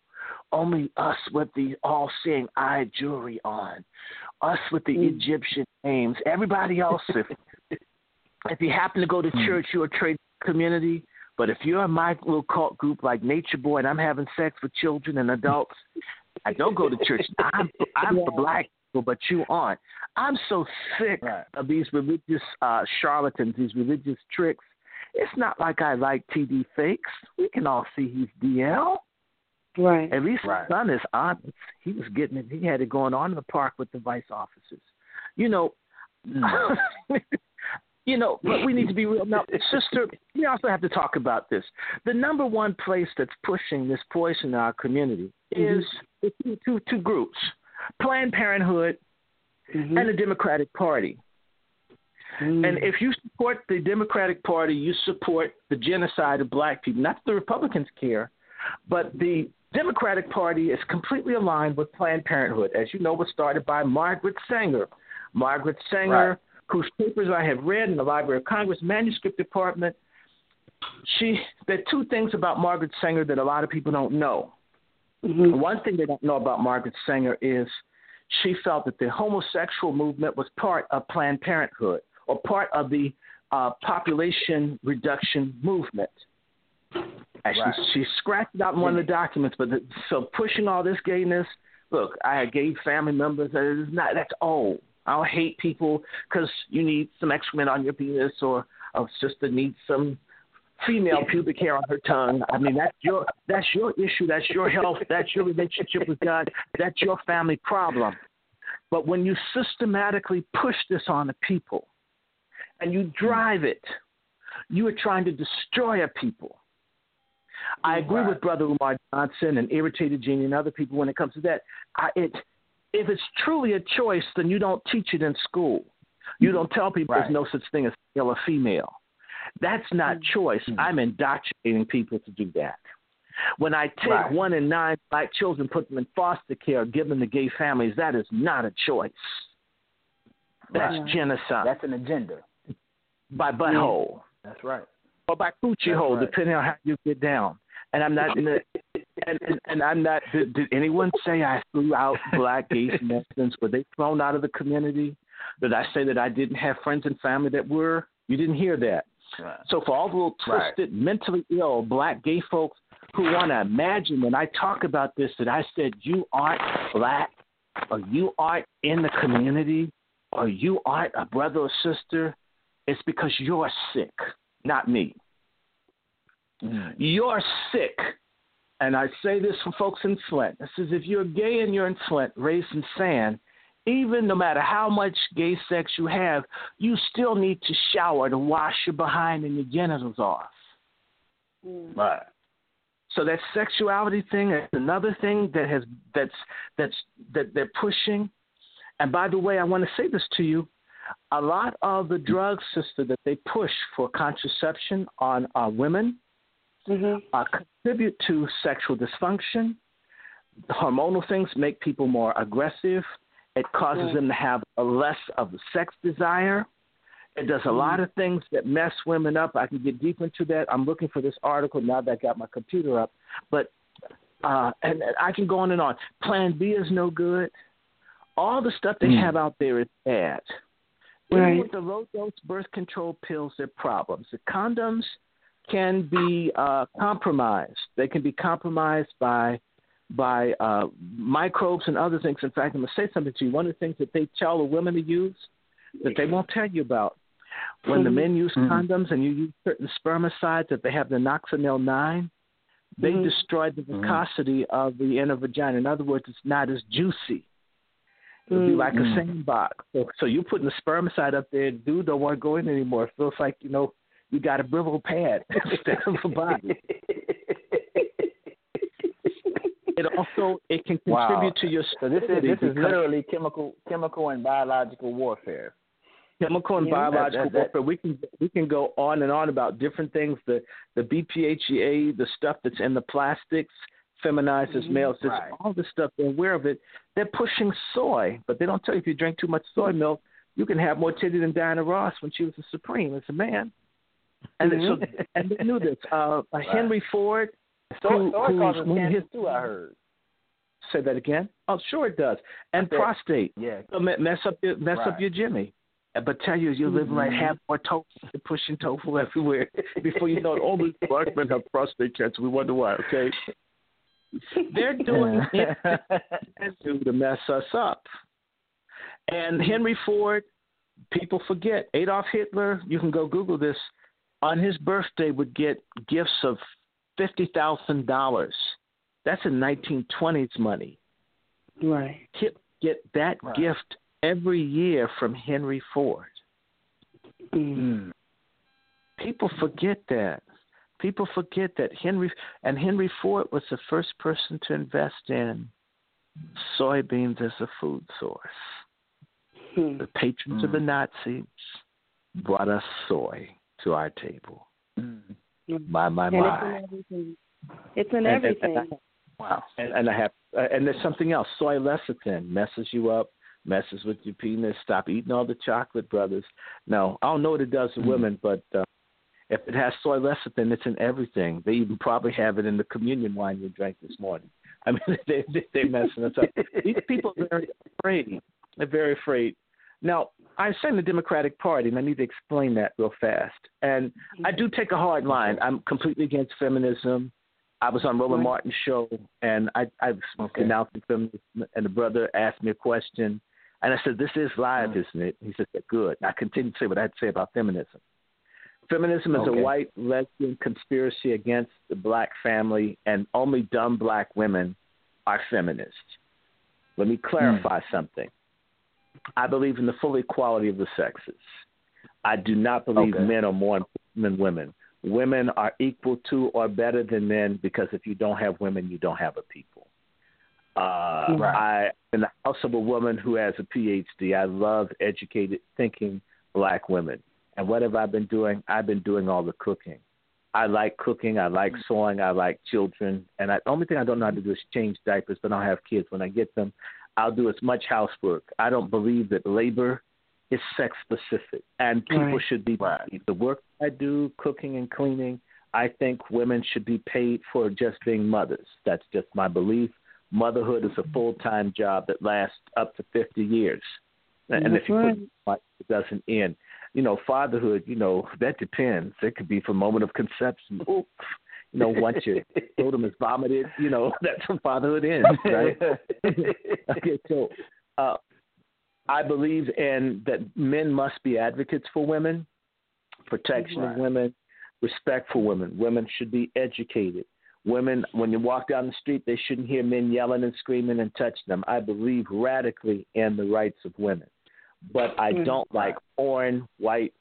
Only us with the all seeing eye jewelry on. Us with the Mm. Egyptian names. Everybody else if if you happen to go to Mm. church you're a trade community. But if you're in my little cult group like Nature Boy and I'm having sex with children and adults, I don't go to church. I'm I'm for black people, but you aren't. I'm so sick Right. of these religious uh, charlatans, these religious tricks. It's not like I like TD fakes. We can all see he's DL. Right. At least Right. his son is honest. He was getting it. He had it going on in the park with the vice officers. You know, Mm. you know, but we need to be real. Now, sister, we also have to talk about this. The number one place that's pushing this poison in our community is the two, two, two groups Planned Parenthood Mhm. and the Democratic Party. Mm. And if you support the Democratic Party, you support the genocide of black people. Not that the Republicans care, but the Democratic Party is completely aligned with Planned Parenthood. As you know, was started by Margaret Sanger. Margaret Sanger, Right. whose papers I have read in the Library of Congress Manuscript Department. She there are two things about Margaret Sanger that a lot of people don't know. Mhm. One thing they don't know about Margaret Sanger is she felt that the homosexual movement was part of Planned Parenthood or part of the uh, population reduction movement. Right. she, she scratched it out in one of the documents, but the, so pushing all this gayness, look, I had gay family members. That is not that's old. I don't hate people because you need some excrement on your penis or a sister needs some female pubic hair on her tongue. I mean, that's your that's your issue. That's your health. That's your relationship with God. That's your family problem. But when you systematically push this on the people and you drive it, you are trying to destroy a people. I mm-hmm. agree Right. with Brother Umar Johnson and Irritated Genie and other people when it comes to that. I, it, if it's truly a choice, then you don't teach it in school. You mm-hmm. don't tell people Right. there's no such thing as male or female. That's not choice. Mm. I'm indoctrinating people to do that. When I take Right. one in nine black children, put them in foster care, give them to gay families, that is not a choice. That's Right. genocide That's an agenda. by butthole That's right. or by coochie hole, right. depending on how you get down. And I'm not, in the, and, and and I'm not. Did, did anyone say I threw out black gays and lesbians? Were they thrown out of the community? Did I say that I didn't have friends and family that were? You didn't hear that. Right. So for all the little Right. twisted, mentally ill black gay folks who want to imagine when I talk about this that I said you aren't black, or you aren't in the community, or you aren't a brother or sister, it's because you're sick, not me. Mm. You're sick. And I say this for folks in Flint. This is if you're gay and you're in Flint, raised in sand, even no matter how much gay sex you have, you still need to shower to wash your behind and your genitals off. Right. So that sexuality thing is another thing that has that's that's that they're pushing. And by the way, I want to say this to you: a lot of the drugs, sister, that they push for contraception on uh, women Mhm. uh, contribute to sexual dysfunction. Hormonal things make people more aggressive. It causes Right. them to have a less of a sex desire. It does a lot of things that mess women up. I can get deep into that. I'm looking for this article now that I got my computer up. But uh, and and I can go on and on. Plan B is no good. All the stuff they Mm. have out there is bad. Even with the low dose birth control pills, there are problems. The condoms can be uh, compromised. They can be compromised by by uh, microbes and other things. In fact, I'm going to say something to you. One of the things that they tell the women to use that they won't tell you about when the men use Mhm. condoms and you use certain spermicides that they have the nonoxynol nine, they Mhm. destroy the Mhm. viscosity of the inner vagina. In other words, it's not as juicy. It'll be Mm. like a Mm. sandbox. So, so you putting the spermicide up there, dude don't want to go in anymore. It feels like you know you got a brittle pad instead of a body. It also it can Wow. contribute to your So this is this is literally chemical chemical and biological warfare. chemical and Yeah. biological That- that- warfare. We can we can go on and on about different things. The the BPHEA, the stuff that's in the plastics, feminizes males. This, Right. All this stuff, they're aware of it. They're pushing soy, but they don't tell you if you drink too much soy milk, you can have more titty than Diana Ross when she was a supreme as a man. And so, and they knew this. Uh, uh, Henry Ford, Soy, who, who's causes when cancer his, too. I heard. say that again. Oh, sure it does. And said- prostate. Yeah. So mess up your mess up your Jimmy. Uh, But tell you, you live like half more tofu, pushing tofu everywhere. Before you know it, all these black men have prostate cancer. We wonder why. Okay, they're doing it to mess us up. And Henry Ford, people forget Adolf Hitler. You can go Google this. On his birthday, would get gifts of fifty thousand dollars. That's in 1920s money Right. get, get that Right. gift every year from Henry Ford. Mm. Mm. People forget that. People forget that Henry and Henry Ford was the first person to invest in soybeans as a food source. Hmm. The patrons of the Nazis brought us soy to our table. My my And my. it's in everything. It's in And- and- everything. and Wow. And, and I have, uh, and there's something else. Soy lecithin messes you up, messes with your penis. Stop eating all the chocolate, brothers. No, I don't know what it does to Mm. women, but uh, if it has soy lecithin, it's in everything. They even probably have it in the communion wine you drank this morning. I mean, they, they they're messing us up. These people are very afraid. They're very afraid. Now, I say the Democratic Party, and I need to explain that real fast. And I do take a hard line. I'm completely against feminism. I was on Roland Martin's show, and I, I was Okay. denouncing feminism, and the brother asked me a question, and I said, "This is live, Mm. isn't it?" He said, "Good." And I continued to say what I had to say about feminism. Feminism is Okay. a white lesbian conspiracy against the black family, and only dumb black women are feminists. Let me clarify something. I believe in the full equality of the sexes. I do not believe Okay. men are more important than women. Women are equal to or better than men because if you don't have women, you don't have a people. Uh, Right. I in the house of a woman who has a PhD. I love educated, thinking black women. And what have I been doing? I've been doing all the cooking. I like cooking. I like sewing. I like children. And I, the only thing I don't know how to do is change diapers, but I don't have kids. When I get them, I'll do as much housework. I don't believe that labor is sex specific, and people Right. should be paid. The work I do, cooking and cleaning, I think women should be paid for just being mothers. That's just my belief. Motherhood is a full time job that lasts up to 50 years. And That's if you right. put it doesn't end. You know, fatherhood, you know, that depends. It could be from moment of conception. Ooh, you know, once your scrotum is vomited, you know, that's when fatherhood ends, right? okay, so uh, I believe in that men must be advocates for women, protection Right. of women, respect for women. Women should be educated. Women, when you walk down the street, they shouldn't hear men yelling and screaming and touch them. I believe radically in the rights of women, but I Mm. don't like foreign, white,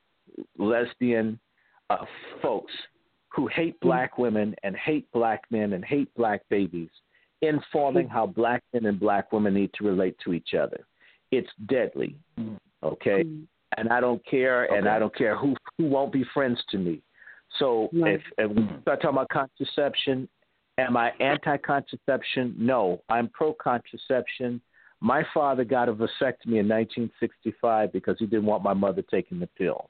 lesbian uh, folks who hate black women and hate black men and hate black babies informing how black men and black women need to relate to each other. It's deadly. Mm. Okay? Mm. And I don't care and I don't care who who won't be friends to me. So Right. if, if we start talking about contraception, am I anti contraception? No. I'm pro contraception. My father got a vasectomy in 1965 because he didn't want my mother taking the pill.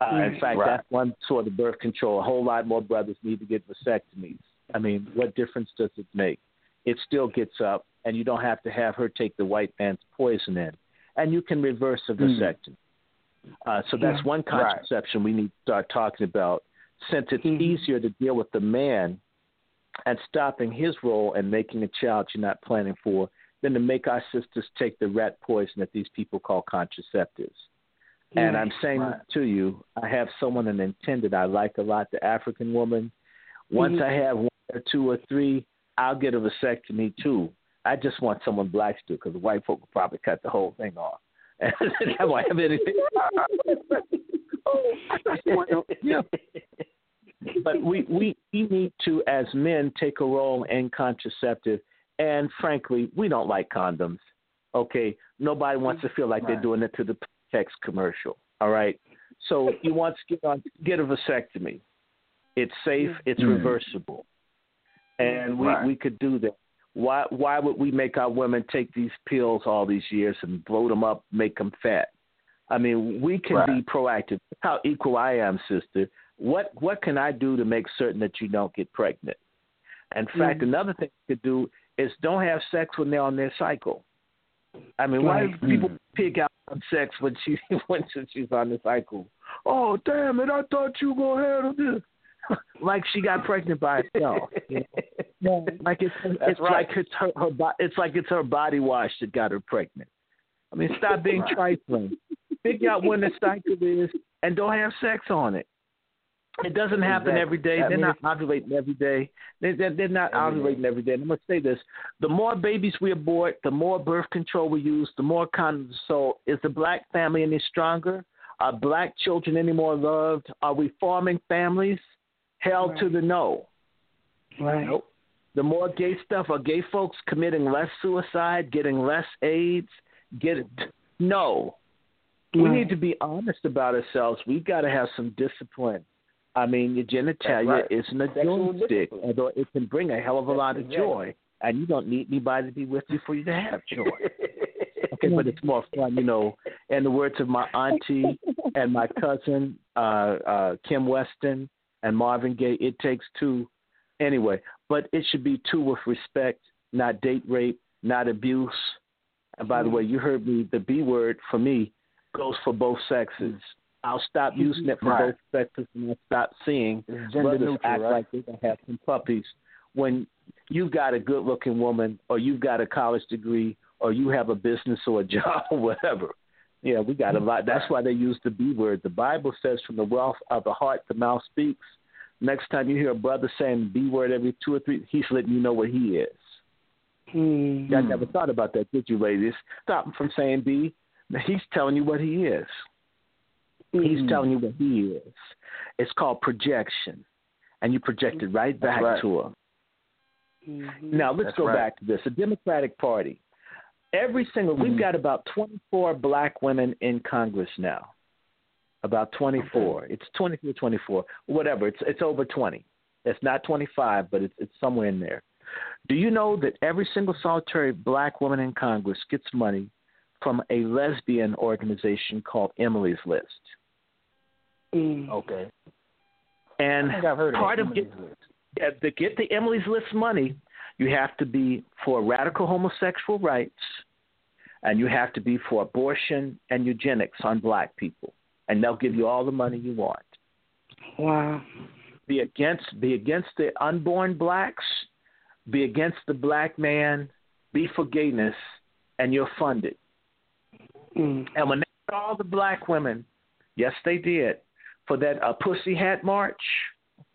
Uh, in fact, Right. that's one sort of birth control. A whole lot more brothers need to get vasectomies. I mean, what difference does it make? It still gets up, and you don't have to have her take the white man's poison in, and you can reverse a vasectomy. Uh, so that's one Right. contraception we need to start talking about, since it's Mhm. easier to deal with the man and stopping his role and making a child you're not planning for than to make our sisters take the rat poison that these people call contraceptives. And Right. I'm saying Right. to you, I have someone an intended I like a lot, the African woman. Once Mhm. I have one or two or three, I'll get a vasectomy too. I just want someone black to because the white folk will probably cut the whole thing off. I won't have anything. yeah. But we, we, we need to, as men, take a role in contraceptive. And frankly, we don't like condoms. Okay? Nobody wants to feel like they're doing it to the text commercial. All right? So you want to get, on, get a vasectomy. It's safe, it's Mm. reversible. and we Right. we could do that. Why why would we make our women take these pills all these years and blow them up, make them fat? I mean, we can Right. be proactive. How equal I am, sister. What what can I do to make certain that you don't get pregnant? In fact, Mhm. another thing you could do is don't have sex when they're on their cycle. I mean, why do people Mhm. pig out on sex when she when she's on the cycle? Oh, damn it! I thought you were gonna handle this. like she got pregnant by herself. you know? Like it's it's right. like it's her, her it's like it's her body wash that got her pregnant. I mean, stop being trifling. Figure out when the cycle is, and don't have sex on it. It doesn't happen Exactly. every day. They're not ovulating every day. They, they're, they're not Every day. ovulating every day. And I'm going to say this: the more babies we abort, the more birth control we use, the more condoms. So, is the black family any stronger? Are black children any more loved? Are we forming families? Hell to the no. Right. Nope. The more gay stuff, are gay folks committing less suicide, getting less AIDS? Get it? no. We need to be honest about ourselves. We've got to have some discipline. I mean, your genitalia right. isn't a joystick, although it can bring a hell of a lot of Exactly. joy. And you don't need anybody to be with you for you to have joy. Okay, but it's more fun, you know. In the words of my auntie and my cousin, uh, uh, Kim Weston and Marvin Gaye, it takes two. Anyway, but it should be two with respect, not date rape, not abuse. And by the way, you heard me. The B word for me goes for both sexes. I'll stop using it for Right. both sexes and I'll stop seeing brothers neutral, act right? like they're gonna have some puppies when you've got a good looking woman or you've got a college degree or you have a business or a job or whatever. Yeah, we got a lot. That's why they use the B word. The Bible says, "From the wealth of the heart, the mouth speaks." Next time you hear a brother saying B word every two or three, he's letting you know what he is. Mm. I never thought about that, did you, ladies? Stop him from saying B. He's telling you what he is. He's Mhm. telling you what he is. It's called projection, and you project it right back right. to him. Mhm. Now let's That's go right. back to this. The Democratic Party. Every single we've Mhm. got about 24 black women in Congress now. About 24. It's 23 24, whatever. It's it's over 20. It's not 25, but it's it's somewhere in there. Do you know that every single solitary black woman in Congress gets money from a lesbian organization called Emily's List? Mm. Okay. And I I've heard of part that. of get, yeah, to get the Emily's List money, you have to be for radical homosexual rights, and you have to be for abortion and eugenics on black people, and they'll give you all the money you want. Wow. Be against be against the unborn blacks, be against the black man, be for gayness, and you're funded. Mm. And when they all the black women, yes, they did, for that uh, Pussy Hat March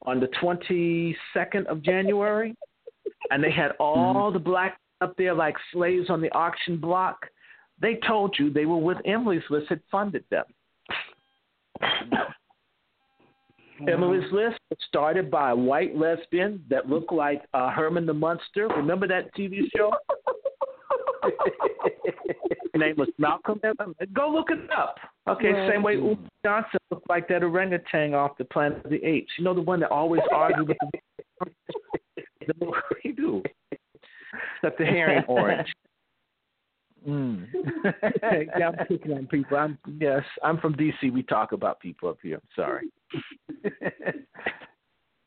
on the 22nd of January, and they had all the black up there like slaves on the auction block, they told you they were with Emily's List had funded them. Emily's List was started by a white lesbian that looked like uh, Herman the Munster. Remember that TV show? His name was Malcolm. Go look it up. Okay, Right. same way Uwe Johnson looked like that orangutan off the Planet of the Apes. You know the one that always argued with the. what do do? Except the hair ain't orange. Mm. yeah, I'm picking on people. I'm yes, I'm from DC. We talk about people up here. I'm sorry.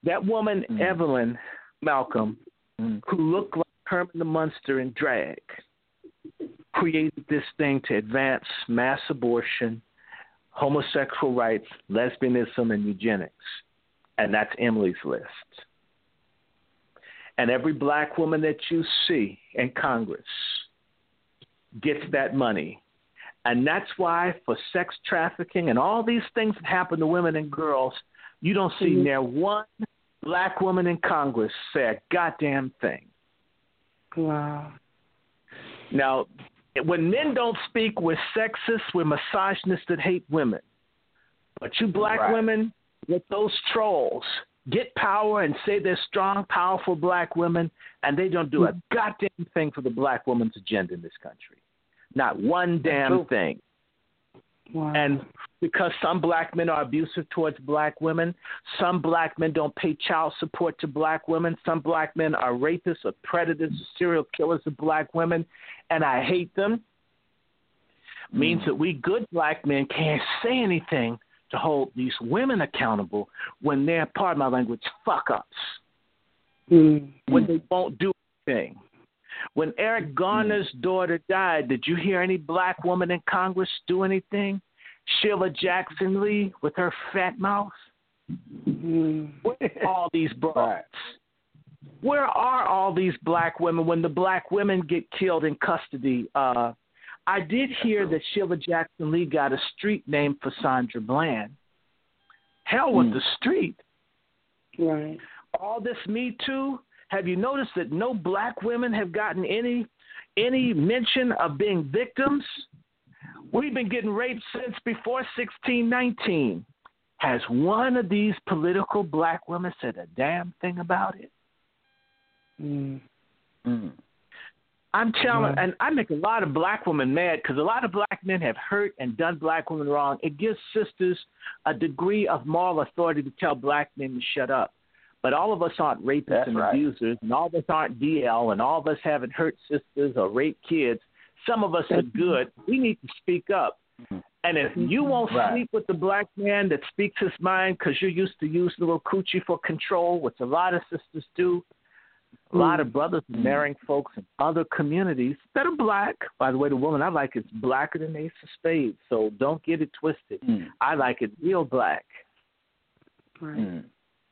that woman Mm. Evelyn Malcolm, Mm. who looked like Herman the Munster in drag, created this thing to advance mass abortion, homosexual rights, lesbianism, and eugenics, and that's Emily's List. And every black woman that you see in Congress gets that money. And that's why for sex trafficking and all these things that happen to women and girls, you don't see Mhm. near one black woman in Congress say a goddamn thing. Wow. Now, when men don't speak, we're sexist, we're misogynists that hate women. But you black Right. women with those trolls get power and say they're strong, powerful black women, and they don't do a mm-hmm. goddamn thing for the black woman's agenda in this country. Not one damn thing. Wow. And because some black men are abusive towards black women, some black men don't pay child support to black women, some black men are rapists or predators or serial killers of black women, and I hate them, means that we good black men can't say anything to hold these women accountable when they're, pardon my language, fuck ups. Mm. When they won't do anything. When Eric Garner's daughter died, did you hear any black woman in Congress do anything? Sheila Jackson Lee with her fat mouth? Mm. Where are all these broads? Where are all these black women when the black women get killed in custody? Uh, I did hear that Sheila Jackson Lee got a street name for Sandra Bland. Hell with Mm. the street. Right. All this Me Too. Have you noticed that no black women have gotten any any mention of being victims? We've been getting raped since before 1619. Has one of these political black women said a damn thing about it? Mm. Mm. I'm telling, Yeah. and I make a lot of black women mad because a lot of black men have hurt and done black women wrong. It gives sisters a degree of moral authority to tell black men to shut up. But all of us aren't rapists That's and right. abusers, and all of us aren't DL, and all of us haven't hurt sisters or raped kids. Some of us are good. We need to speak up. And if you won't Right. sleep with the black man that speaks his mind because you're used to using a little coochie for control, which a lot of sisters do, a lot of brothers are marrying folks in other communities that are black. By the way, the woman I like is blacker than Ace of Spades, so don't get it twisted. Mm. I like it real black, Right. Mm.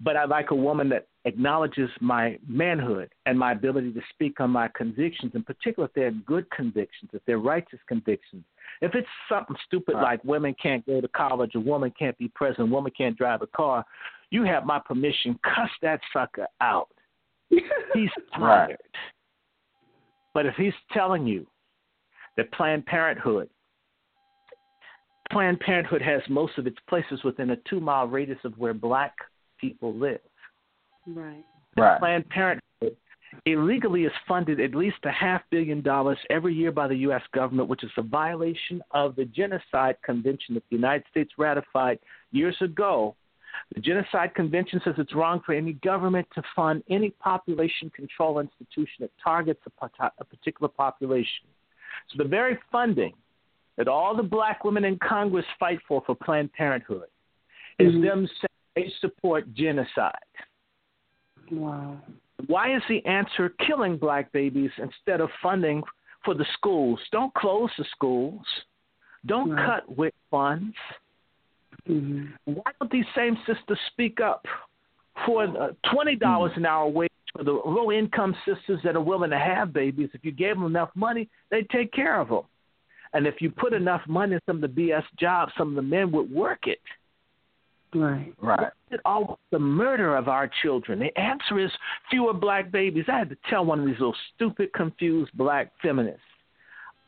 But I like a woman that acknowledges my manhood and my ability to speak on my convictions, in particular if they're good convictions, if they're righteous convictions. If it's something stupid Right. like women can't go to college, a woman can't be president, a woman can't drive a car, you have my permission. Cuss that sucker out. He's Right. tired. But if he's telling you that Planned Parenthood, Planned Parenthood has most of its places within a two mile radius of where black people live. Right. Right. Planned Parenthood illegally is funded at least a half billion dollars every year by the U.S. government, which is a violation of the Genocide Convention that the United States ratified years ago. The Genocide Convention says it's wrong for any government to fund any population control institution that targets a, pot- a particular population. So the very funding that all the black women in Congress fight for for Planned Parenthood is Mhm. them saying they support genocide. Wow. Why is the answer killing black babies instead of funding for the schools? Don't close the schools. Don't cut WIC funds. hmm Why don't these same sisters speak up for twenty dollars an hour wage for the low income sisters that are willing to have babies? If you gave them enough money, they'd take care of them. And if you put enough money in some of the BS jobs, some of the men would work it. Right. Right. it all the murder of our children? The answer is fewer black babies. I had to tell one of these little stupid, confused black feminists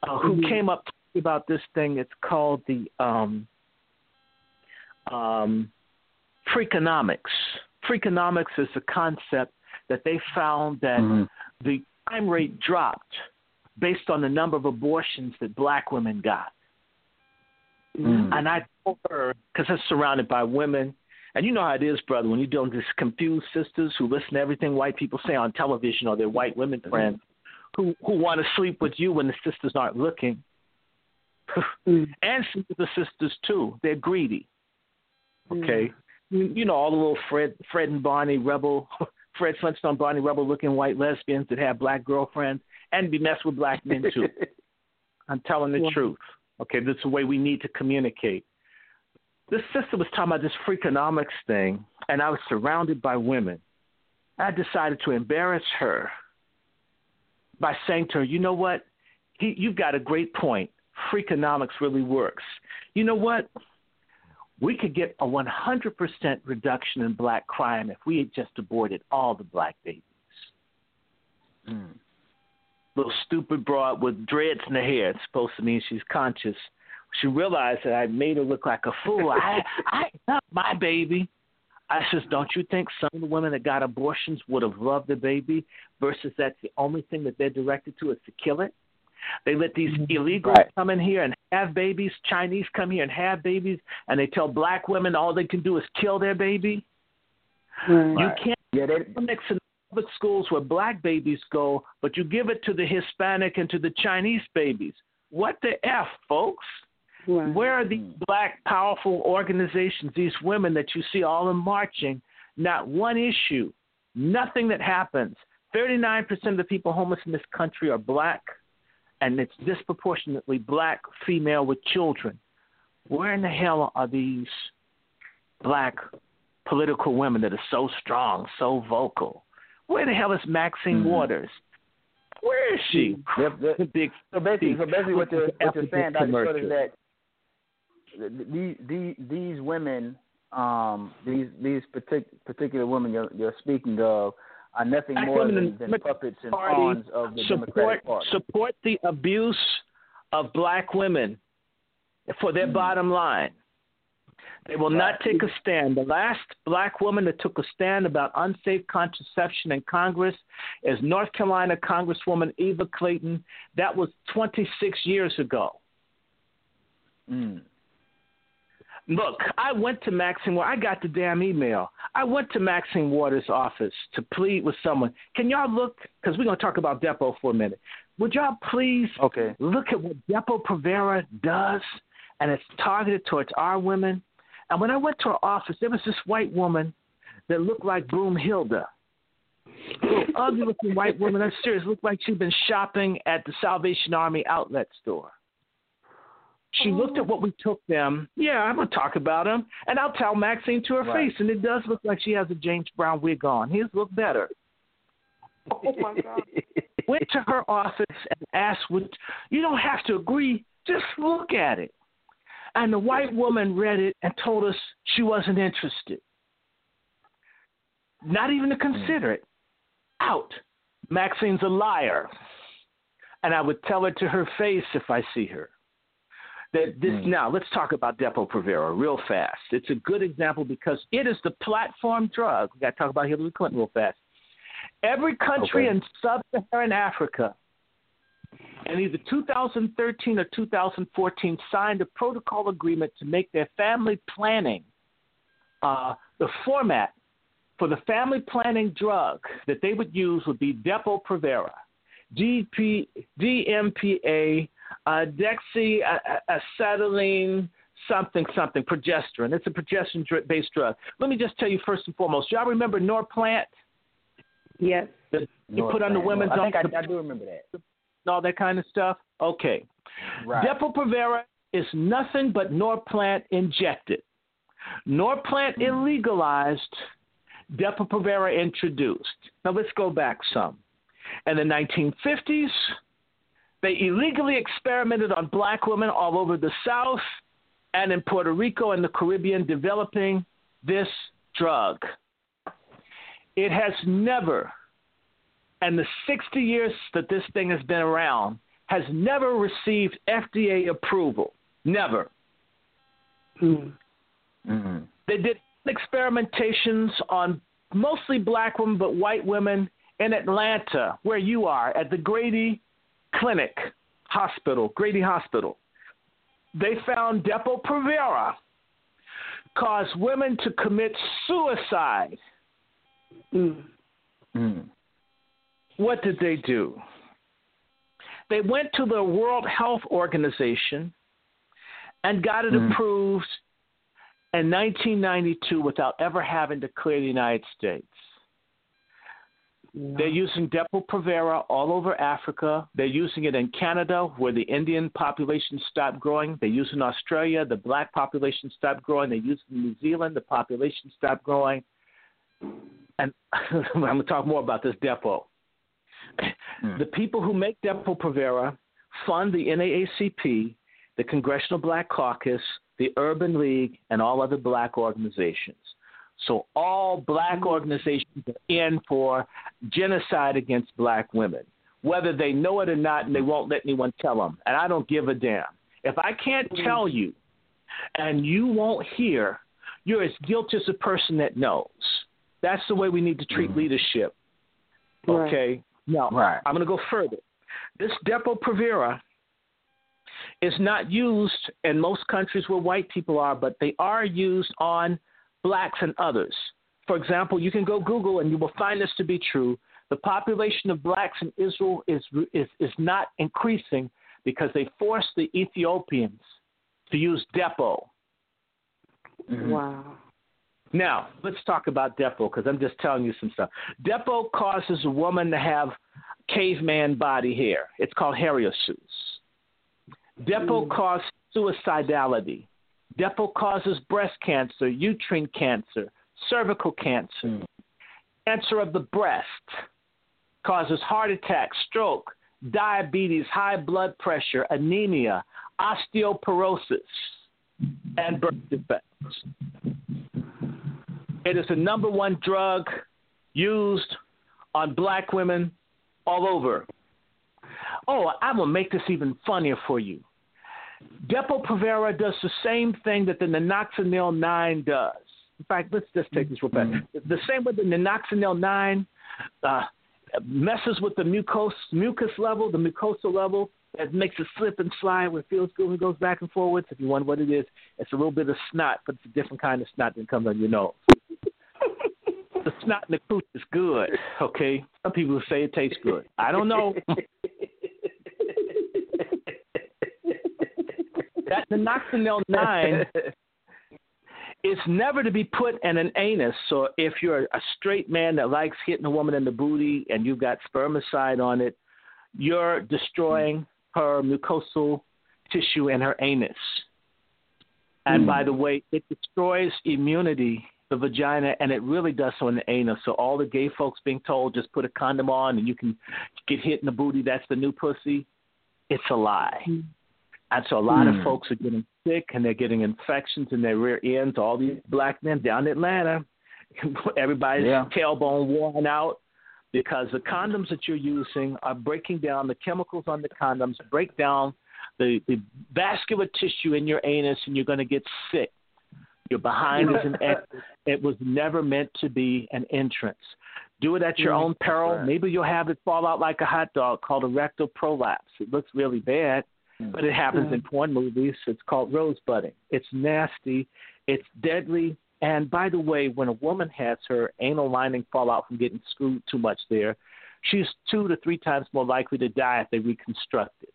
uh, who Mhm. came up about this thing. It's called the um, um, Freakonomics. Freakonomics is a concept that they found that Mhm. the crime rate dropped based on the number of abortions that black women got. Mm. And I told her, because I'm surrounded by women, and you know how it is, brother, when you're dealing with these confused sisters who listen to everything white people say on television or their white women friends who, who want to sleep with you when the sisters aren't looking. Mm. and sleep with the sisters, too. They're greedy. Okay? You, you know, all the little Fred, Fred and Barney Rubble, Fred Flintstone, Barney Rubble looking white lesbians that have black girlfriends and be messed with black men, too. I'm telling the Wow. truth. Okay, this is the way we need to communicate. This sister was talking about this freakonomics thing, and I was surrounded by women. I decided to embarrass her by saying to her, "You know what? He, you've got a great point. Freakonomics really works. You know what? We could get a 100% reduction in black crime if we had just aborted all the black babies." Mm. Little stupid broad with dreads in her hair. It's supposed to mean she's conscious. She realized that I made her look like a fool. I, I not my baby. I says, don't you think some of the women that got abortions would have loved the baby versus that's the only thing that they're directed to is to kill it? They let these mm-hmm. illegals Right. come in here and have babies. Chinese come here and have babies, and they tell black women all they can do is kill their baby. Right. You can't Yeah, they, mix in public schools where black babies go, but you give it to the Hispanic and to the Chinese babies. What the F, folks? Right. Where are these black powerful organizations, these women that you see all in marching? Not one issue, nothing that happens. 39% of the people homeless in this country are black, and it's disproportionately black female with children. Where in the hell are these black political women that are so strong, so vocal? Where the hell is Maxine Mhm. Waters? Where is she? Yep, the- The big So basically, so basically, what you're, what you're saying, Dr. Is that these these these women, um, these these partic- particular women you're, you're speaking of, are nothing more than, than puppets and pawns of the support Democratic Party. support the abuse of black women for their bottom line. They will not take a stand. The last black woman that took a stand about unsafe contraception in Congress is North Carolina Congresswoman Eva Clayton. That was 26 years ago. Mm. Look, I went to Maxine. I got the damn email. I went to Maxine Waters' office to plead with someone. Can y'all look? Because we're gonna talk about Depo for a minute. Would y'all please Okay. look at what Depo Provera does, and it's targeted towards our women. And when I went to her office, there was this white woman that looked like Broomhilda. Little ugly looking white woman. I'm serious. Looked like she'd been shopping at the Salvation Army outlet store. She oh. looked at what we took them. Yeah, I'm gonna talk about them, and I'll tell Maxine to her Right. face. And it does look like she has a James Brown wig on. His look better. Oh my God. Went to her office and asked, "Would you don't have to agree? Just look at it." And the white woman read it and told us she wasn't interested. Not even to consider it. Out. Maxine's a liar. And I would tell her to her face if I see her. That this Mm. now let's talk about Depo Provera real fast. It's a good example because it is the platform drug. We got to talk about Hillary Clinton real fast. Every country Okay. in sub-Saharan Africa, in either 2013 or 2014, signed a protocol agreement to make their family planning uh, the format for the family planning drug that they would use would be Depo Provera, DP, DMPA, uh, Dexy, uh, uh, acetylene, something, something, progesterone. It's a progesterone-based drug. Let me just tell you first and foremost. Do y'all remember Norplant? Yes. that you put on the women's I think I, I do remember that. All that kind of stuff? Okay. Right. Depo-Provera is nothing but Norplant injected. Norplant hmm. illegalized, Depo-Provera introduced. Now let's go back some. In the 1950s, they illegally experimented on black women all over the South and in Puerto Rico and the Caribbean, developing this drug. It has never, and the 60 years that this thing has been around, has never received FDA approval. Never. Mm. Mm-hmm. They did experimentations on mostly black women, but white women in Atlanta, where you are, at the Grady Clinic Hospital, Grady Hospital. They found Depo-Provera caused women to commit suicide. Mm. Mm. What did they do? They went to the World Health Organization and got it Mm. approved in 1992 without ever having to clear the United States. They're using Depo-Provera all over Africa. They're using it in Canada, where the Indian population stopped growing. They use it in Australia, the black population stopped growing. They use it in New Zealand, the population stopped growing. And I'm going to talk more about this Depo. Mm. The people who make Depo-Provera fund the NAACP, the Congressional Black Caucus, the Urban League, and all other black organizations. So all black hmm. organizations are in for genocide against black women, whether they know it or not, and they hmm. won't let anyone tell them. And I don't give a damn. If I can't hmm. tell you and you won't hear, you're as guilty as a person that knows. That's the way we need to treat leadership. Okay? Now, Right. I'm going to go further. This Depo Provera is not used in most countries where white people are, but they are used on blacks and others. For example, you can go Google and you will find this to be true. The population of blacks in Israel is, is, is not increasing because they forced the Ethiopians to use Depo. Mm-hmm. Wow. Now, let's talk about Depo because I'm just telling you some stuff. Depo causes a woman to have caveman body hair. It's called Heriasus. Depo mm. causes suicidality. Depo causes breast cancer, uterine cancer, cervical cancer, mm. cancer of the breast, causes heart attack, stroke, diabetes, high blood pressure, anemia, osteoporosis, and birth defects. It is the number one drug used on black women all over. Oh, I will make this even funnier for you. Depo-Provera does the same thing that the Nonoxynol 9 does. In fact, let's just take this real fast. Mm-hmm. The same way the Nonoxynol 9 uh, messes with the mucus, mucus level, the mucosa level, that makes it slip and slide when it feels good it goes back and forwards. If you wonder what it is, it's a little bit of snot, but it's a different kind of snot that comes on your nose. the snot in the cooch is good, okay? Some people say it tastes good. I don't know. that Nonoxynol 9 is never to be put in an anus. So if you're a straight man that likes hitting a woman in the booty and you've got spermicide on it, you're destroying her mucosal tissue and her anus. And mm. by the way, it destroys immunity, the vagina, and it really does so in the anus. So all the gay folks being told just put a condom on and you can get hit in the booty, that's the new pussy. It's a lie. Mm. And so a lot mm. of folks are getting sick and they're getting infections in their rear ends. All these black men down in Atlanta, everybody's yeah. tailbone worn out because the condoms that you're using are breaking down the chemicals on the condoms, break down the, the vascular tissue in your anus, and you're going to get sick. Your behind is an exit. It was never meant to be an entrance. Do it at your mm-hmm. own peril. Maybe you'll have it fall out like a hot dog called a rectal prolapse. It looks really bad, mm-hmm. but it happens in porn movies. It's called rosebudding. It's nasty. It's deadly. And by the way, when a woman has her anal lining fall out from getting screwed too much there, she's two to three times more likely to die if they reconstruct it.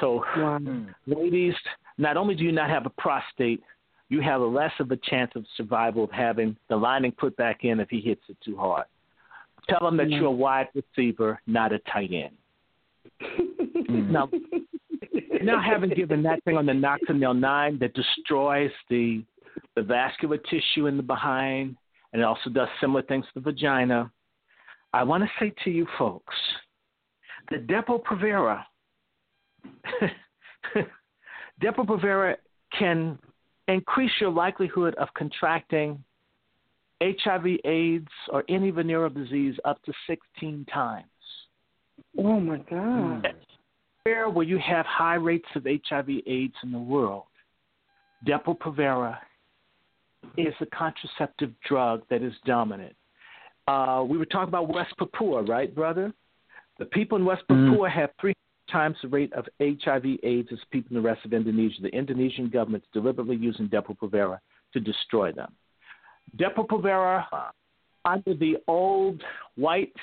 So, wow. ladies, not only do you not have a prostate, you have a less of a chance of survival of having the lining put back in if he hits it too hard. Tell them that you're a wide receiver, not a tight end. now, now having given that thing on the Nonoxynol 9 that destroys the the vascular tissue in the behind, and it also does similar things to the vagina. I want to say to you folks, the Depo-Provera, Depo-Provera can increase your likelihood of contracting HIV, AIDS, or any venereal disease up to 16 times. Oh my God. Where will you have high rates of HIV, AIDS in the world, Depo-Provera is a contraceptive drug that is dominant. Uh, we were talking about West Papua, right, brother? The people in West mm-hmm. Papua mm. have three times the rate of HIV/AIDS as people in the rest of Indonesia. The Indonesian government is deliberately using Depo-Provera to destroy them. Depo-Provera, under the old white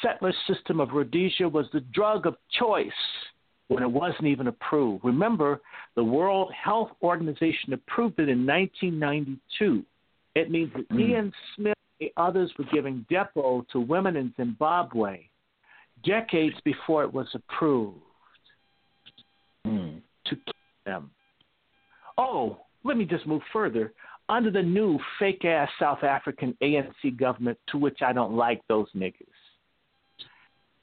settler system of Rhodesia, was the drug of choice when it wasn't even approved. Remember, the World Health Organization approved it in 1992. It means that mm. Ian Smith and others were giving Depo to women in Zimbabwe decades before it was approved mm. to keep them. Oh, let me just move further. Under the new fake ass South African ANC government, to which I don't like those niggas,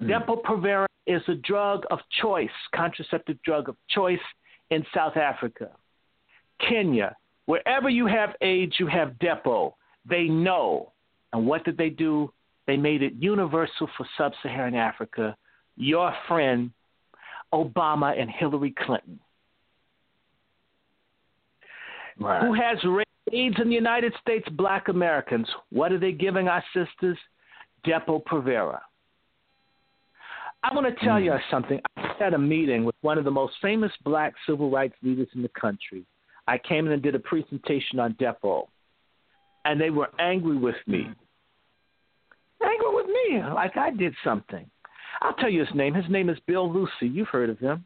mm. Depo-Provera is a drug of choice, contraceptive drug of choice in South Africa, Kenya. Wherever you have AIDS, you have Depo. They know. And what did they do? They made it universal for sub Saharan Africa. Your friend, Obama and Hillary Clinton. Right. Who has AIDS in the United States? Black Americans. What are they giving our sisters? Depo-Provera. I want to tell mm. you something. I had a meeting with one of the most famous black civil rights leaders in the country. I came in and did a presentation on Depo, and they were angry with me. Angry with me, like I did something. I'll tell you his name. His name is Bill Lucy. You've heard of him.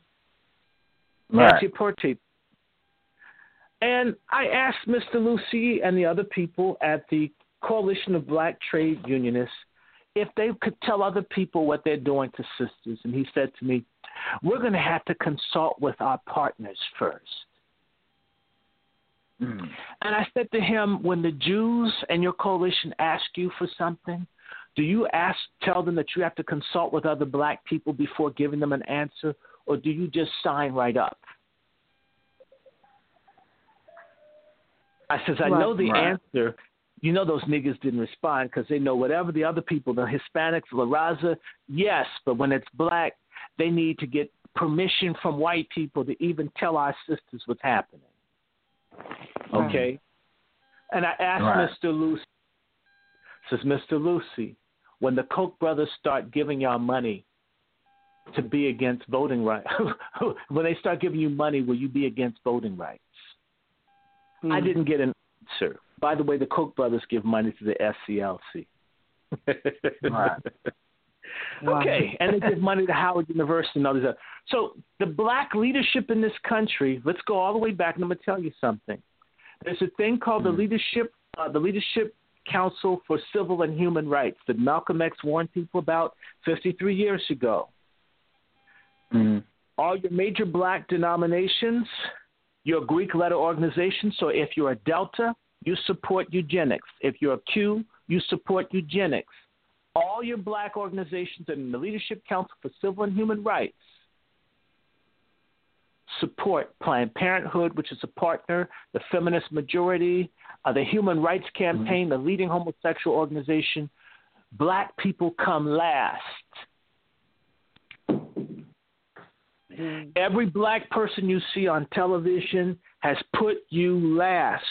Right. Anti-apartheid. And I asked Mr. Lucy and the other people at the Coalition of Black Trade Unionists if they could tell other people what they're doing to sisters. And he said to me, We're going to have to consult with our partners first. Mm. And I said to him, When the Jews and your coalition ask you for something, do you ask, tell them that you have to consult with other black people before giving them an answer, or do you just sign right up? I says, I know the Right. answer. You know those niggas didn't respond because they know whatever the other people, the Hispanics, La Raza, yes, but when it's black, they need to get permission from white people to even tell our sisters what's happening. Okay? And I asked Right. Mr. Lucy, says Mr. Lucy, when the Koch brothers start giving y'all money to be against voting rights, when they start giving you money, will you be against voting rights? I Hmm. didn't get an answer. By the way, the Koch brothers give money to the SCLC. Right. Wow. Okay, and they give money to Howard University and all these other. So the black leadership in this country, let's go all the way back, and I'm going to tell you something. There's a thing called the leadership, uh, the Leadership Council for Civil and Human Rights that Malcolm X warned people about 53 years ago. Mm. all your major black denominations, your Greek letter organizations. So if you're a Delta, you support eugenics. If you're a Q, you support eugenics. All your black organizations and the Leadership Council for Civil and Human Rights support Planned Parenthood, which is a partner, the Feminist Majority, uh, the Human Rights Campaign, the leading homosexual organization. Black people come last. Every black person you see on television has put you last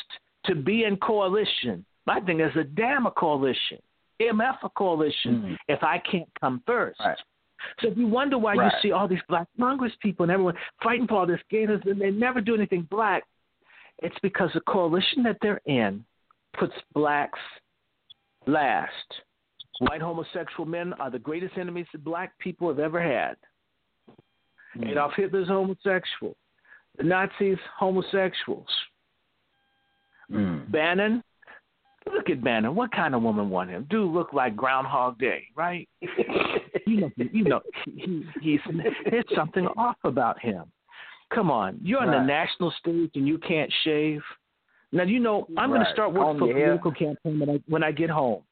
to be in coalition. My thing is a damn a coalition, MF a coalition. Mhm. If I can't come first, Right. so if you wonder why Right. you see all these black Congress people and everyone fighting for all this gators and they never do anything black, it's because the coalition that they're in puts blacks last. White homosexual men are the greatest enemies that black people have ever had. Mm. Adolf Hitler's homosexual. The Nazis, homosexuals. Mm. Bannon, look at Bannon. What kind of woman want him? Dude look like Groundhog Day, right? you know, you know, he, he's there's something off about him. Come on, you're on the national stage and you can't shave. Now you know I'm going to start working for a political campaign when I when I get home.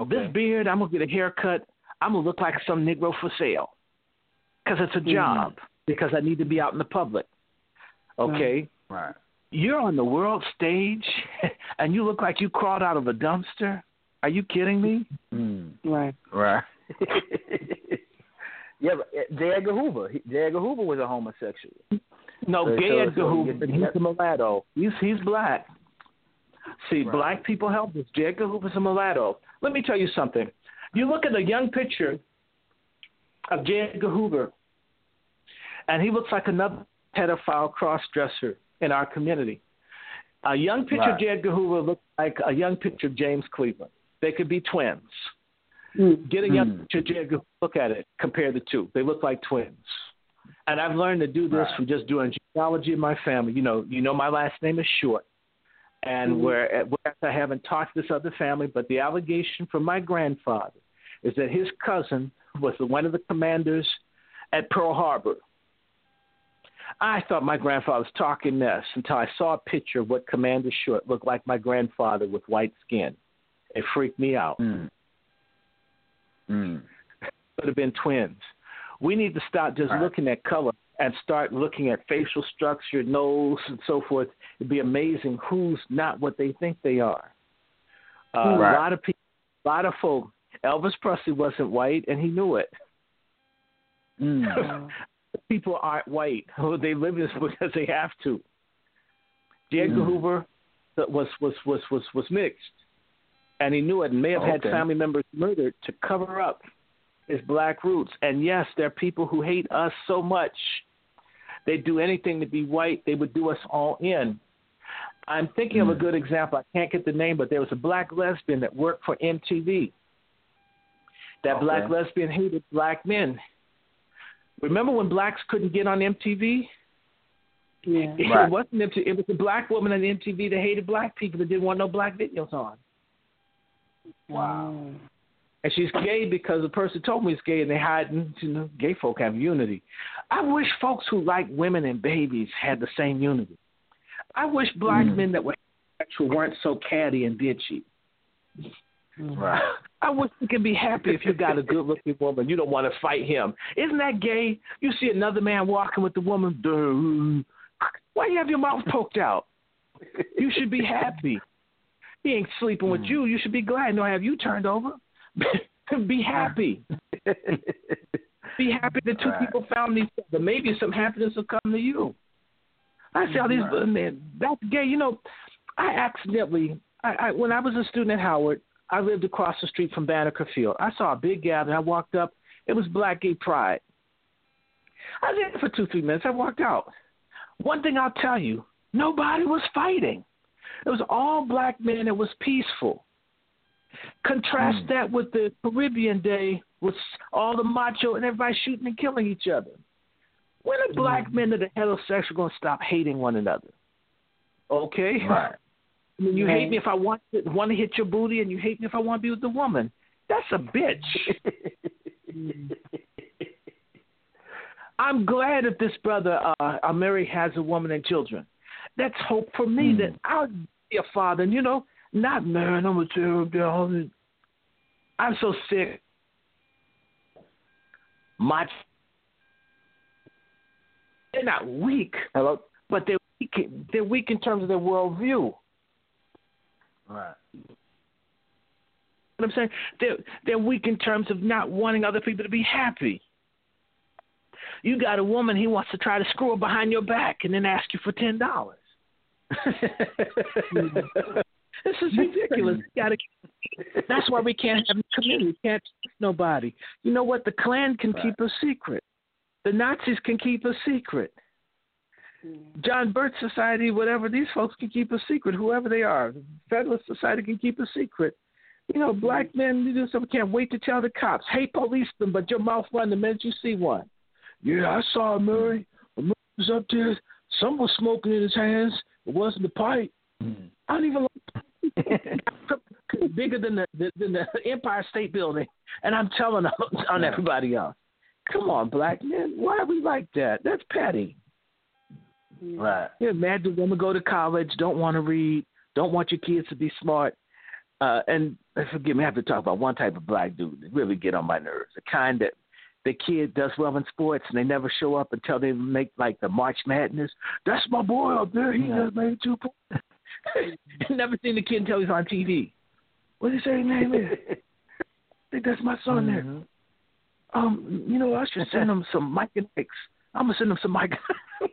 Okay. This beard, I'm gonna get a haircut. I'm gonna look like some Negro for sale, because it's a Mm-hmm. job. Because I need to be out in the public. Okay, Right. You're on the world stage, and you look like you crawled out of a dumpster. Are you kidding me? Mm. Right. Right. yeah, but J. Edgar Hoover. He- J. Edgar Hoover was a homosexual. No, So- Gay so- Edgar so Hoover. you- He's a mulatto. He's he's black. See, Right. black people help us. J. Edgar Hoover's a mulatto. Let me tell you something. You look at a young picture of J. Edgar Hoover, and he looks like another pedophile cross-dresser in our community. A young picture of Right. J. Edgar Hoover looks like a young picture of James Cleveland. They could be twins. Mm. Get a young Hmm. picture of J. Edgar, look at it, compare the two. They look like twins. And I've learned to do this Right. from just doing genealogy in my family. You know, you know my last name is Short. And Mhm. where, whereas I haven't talked to this other family, but the allegation from my grandfather is that his cousin was the, one of the commanders at Pearl Harbor. I thought my grandfather was talking this until I saw a picture of what Commander Short looked like my grandfather with white skin. It freaked me out. Mm. Mm. Could have been twins. We need to stop just Right. looking at color and start looking at facial structure, nose, and so forth. It'd be amazing who's not what they think they are. Uh, Right. A lot of people, a lot of folk. Elvis Presley wasn't white, and he knew it. Mm. People aren't white. They live this because they have to. J. Edgar Mm. Hoover was was was was was mixed, and he knew it, and may have had family members murdered to cover up his black roots. And yes, there are people who hate us so much. They'd do anything to be white. They would do us all in. I'm thinking mm. of a hmm. good example. I can't get the name, but there was a black lesbian that worked for MTV. That okay. black lesbian hated black men. Remember when blacks couldn't get on MTV? Yeah. It right. wasn't MTV. It was a black woman on MTV that hated black people that didn't want no black videos on. Wow. And she's gay because the person told me it's gay, and they hide. You know, gay folk have unity. I wish folks who like women and babies had the same unity. I wish black mm. men that were sexual weren't so catty and bitchy. Right. I wish you could be happy if you got a good looking woman. You don't want to fight him. Isn't that gay? You see another man walking with the woman. Duh. Why you have your mouth poked out? You should be happy. He ain't sleeping with you. You should be glad. No, have you turned over? be happy. be happy that two right. people found each other. Maybe some happiness will come to you. I see all these right. men. That's gay. You know, I accidentally, I, I when I was a student at Howard, I lived across the street from Banneker Field. I saw a big gathering. I walked up. It was Black Gay Pride. I was there for two, three minutes. I walked out. One thing I'll tell you, nobody was fighting. It was all black men. It was peaceful. Contrast mm. that with the Caribbean day with all the macho and everybody shooting and killing each other. When are black mm. men that are heterosexual going to stop hating one another? Okay? Right. I mean, you hate me if I want to, want to hit your booty, and you hate me if I want to be with the woman. That's a bitch. I'm glad that this brother uh, Amiri has a woman and children. That's hope for me mm. that I'll be a father. And you know, not man, I'm a terrible. I'm so sick. My they're not weak. Hello, but they're weak. They're weak in terms of their worldview. Right. What I'm saying, they're they're weak in terms of not wanting other people to be happy. You got a woman, he wants to try to screw her behind your back and then ask you for ten dollars. this is ridiculous. gotta, that's why we can't have community. We can't trust nobody. You know what? The Klan can right. keep a secret. The Nazis can keep a secret. John Birch Society, whatever, these folks can keep a secret, whoever they are. The Federalist Society can keep a secret. You know, black men, you do something, can't wait to tell the cops, hey, police them, but your mouth run the minute you see one. Yeah, I saw a Murray. Murray was up there. Some was smoking in his hands. It wasn't the pipe. Mm. I don't even like bigger than the, than the Empire State Building, and I'm telling on, on everybody else. Come on, black men, why are we like that? That's petty. Right. You're mad the women go to college, don't want to read, don't want your kids to be smart. Uh, and forgive me, I have to talk about one type of black dude that really get on my nerves. The kind that the kid does well in sports and they never show up until they make like the March Madness. That's my boy up there. He yeah. just made two points. never seen the kid until he's on TV. What did he say his name is? I think that's my son mm-hmm. there. Um, you know, I should send him some Mike and Ike's. I'm gonna send him some Mike.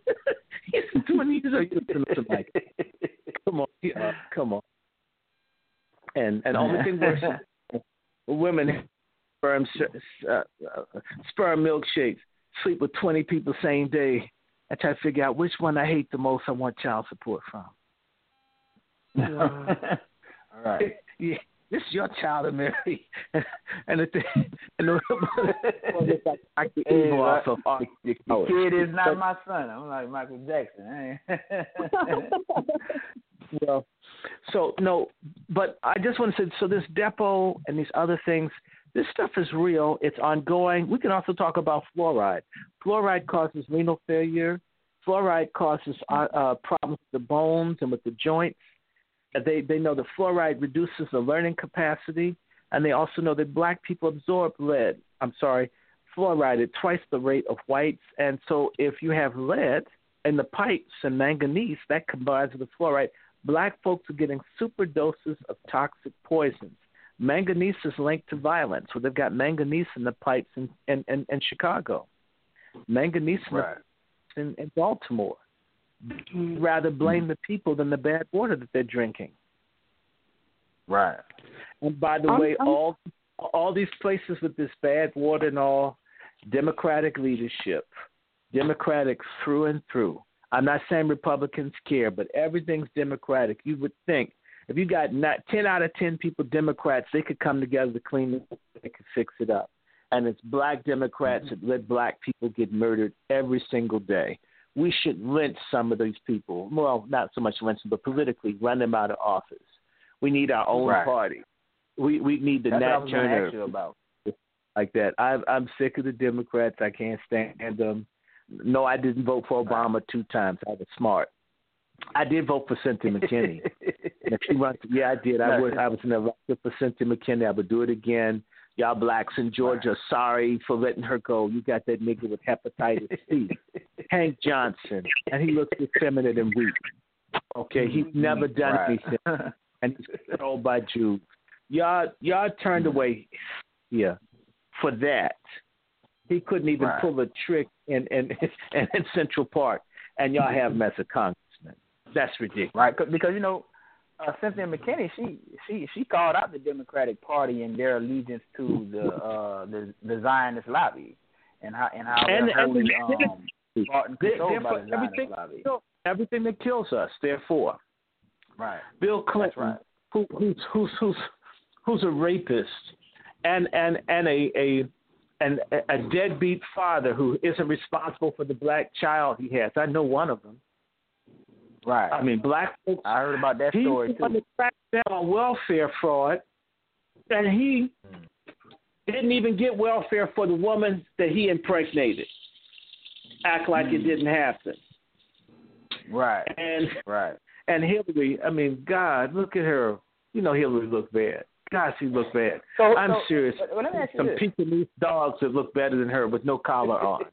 He's twenty years old. Send him some Mike. Come on, uh, come on. And and only thing worse, women sperm uh, uh, sperm milkshakes, sleep with twenty people same day. I try to figure out which one I hate the most. I want child support from. All right. Yeah, this is your child, Mary. and, and the thing, and the, I can hey, off of the kid is not my son. I'm like Michael Jackson. well, so no, but I just want to say, so this Depo and these other things, this stuff is real. It's ongoing. We can also talk about fluoride. Fluoride causes renal failure. Fluoride causes uh, uh, problems with the bones and with the joints. They they know that fluoride reduces the learning capacity, and they also know that black people absorb lead. I'm sorry, fluoride at twice the rate of whites. And so if you have lead in the pipes and manganese, that combines with the fluoride. Black folks are getting super doses of toxic poisons. Manganese is linked to violence. So they've got manganese in the pipes in, in, in, in Chicago, manganese right. in, in Baltimore. Rather blame the people than the bad water that they're drinking. Right. And by the I'm, way, I'm, all all these places with this bad water and all, Democratic leadership, Democratic through and through. I'm not saying Republicans care, but everything's Democratic. You would think if you got not ten out of ten people Democrats, they could come together to clean it, they could fix it up. And it's black Democrats mm-hmm. that let black people get murdered every single day. We should lynch some of these people. Well, not so much lynch them, but politically run them out of office. We need our own right. party. We we need the That's Nat what I Turner ask you about. like that. I'm I'm sick of the Democrats. I can't stand them. No, I didn't vote for Obama two times. I was smart. I did vote for Cynthia McKinney. if she runs, yeah, I did. I would. I was in the for Cynthia McKinney. I would do it again. Y'all blacks in Georgia, sorry for letting her go. You got that nigga with hepatitis C, Hank Johnson, and he looks effeminate and weak. Okay, he's mm-hmm. never done Right. anything, and he's controlled by Jews. Y'all, y'all turned mm-hmm. away here for that. He couldn't even Right. pull a trick in in, in in Central Park, and y'all have him as a congressman. That's ridiculous. right? 'Cause- Because you know, uh, Cynthia McKinney, she she she called out the Democratic Party and their allegiance to the uh the the Zionist lobby, and how and how And- they're and wholly the- um, bought and controlled by the Zionist everything, lobby. everything that kills us. Therefore, Right. Bill Clinton, right. who, who's who's who's who's a rapist, and and and a a and a deadbeat father who isn't responsible for the black child he has. I know one of them. Right. I mean, black folks. I heard about that story too. to crack down on welfare fraud, and he Hmm. didn't even get welfare for the woman that he impregnated. Act like Hmm. it didn't happen. Right. And Right. and Hillary, I mean, God, look at her. You know, Hillary looked bad. God, she looked bad. So I'm so, serious. But, but let me ask Some this. Pekingese dogs that look better than her with no collar on.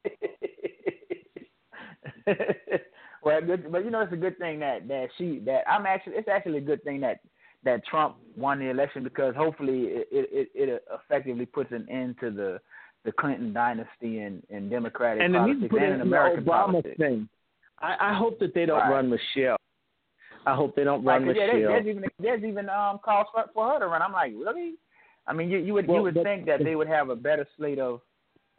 well, good, but you know it's a good thing that that she that I'm actually it's actually a good thing that that Trump won the election because hopefully it it, it effectively puts an end to the the Clinton dynasty and and Democratic and politics put and in in the American Obama politics. thing. I, I hope that they don't Right. run Michelle. I hope they don't Right, Michelle. yeah, there's, there's even there's even um calls for, for her to run. I'm like, really? I mean, you you would Well, you would but- think that they would have a better slate of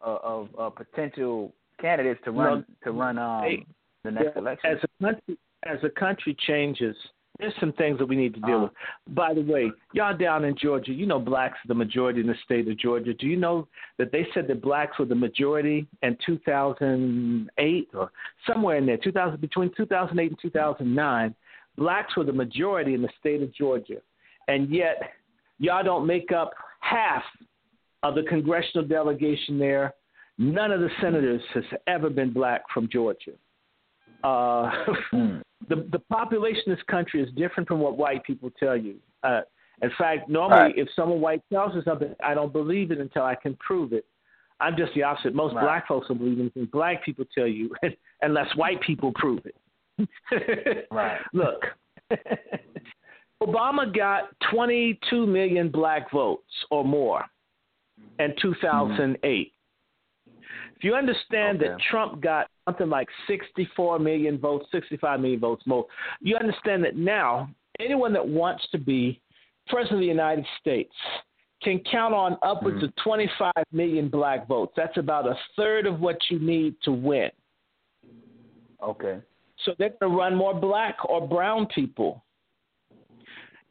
uh, of uh, potential candidates to run to run um they- the next Yeah, election. As a country, as a country changes, there's some things that we need to deal Uh-huh. with. By the way, y'all down in Georgia, you know blacks are the majority in the state of Georgia. Do you know that they said that blacks were the majority in 2008 or somewhere in there, 2000 between 2008 and 2009, blacks were the majority in the state of Georgia, and yet y'all don't make up half of the congressional delegation there. None of the senators has ever been black from Georgia. Uh, Hmm. the the population of this country is different from what white people tell you. Uh, in fact, normally Right. if someone white tells me something, I don't believe it until I can prove it. I'm just the opposite. Most Right. black folks don't believe anything black people tell you unless white people prove it. Right. Look, Obama got 22 million black votes or more in 2008. If you understand that Trump got something like 64 million votes, 65 million votes more, you understand that now anyone that wants to be president of the United States can count on upwards of 25 million black votes. That's about a third of what you need to win. Okay. So they're going to run more black or brown people.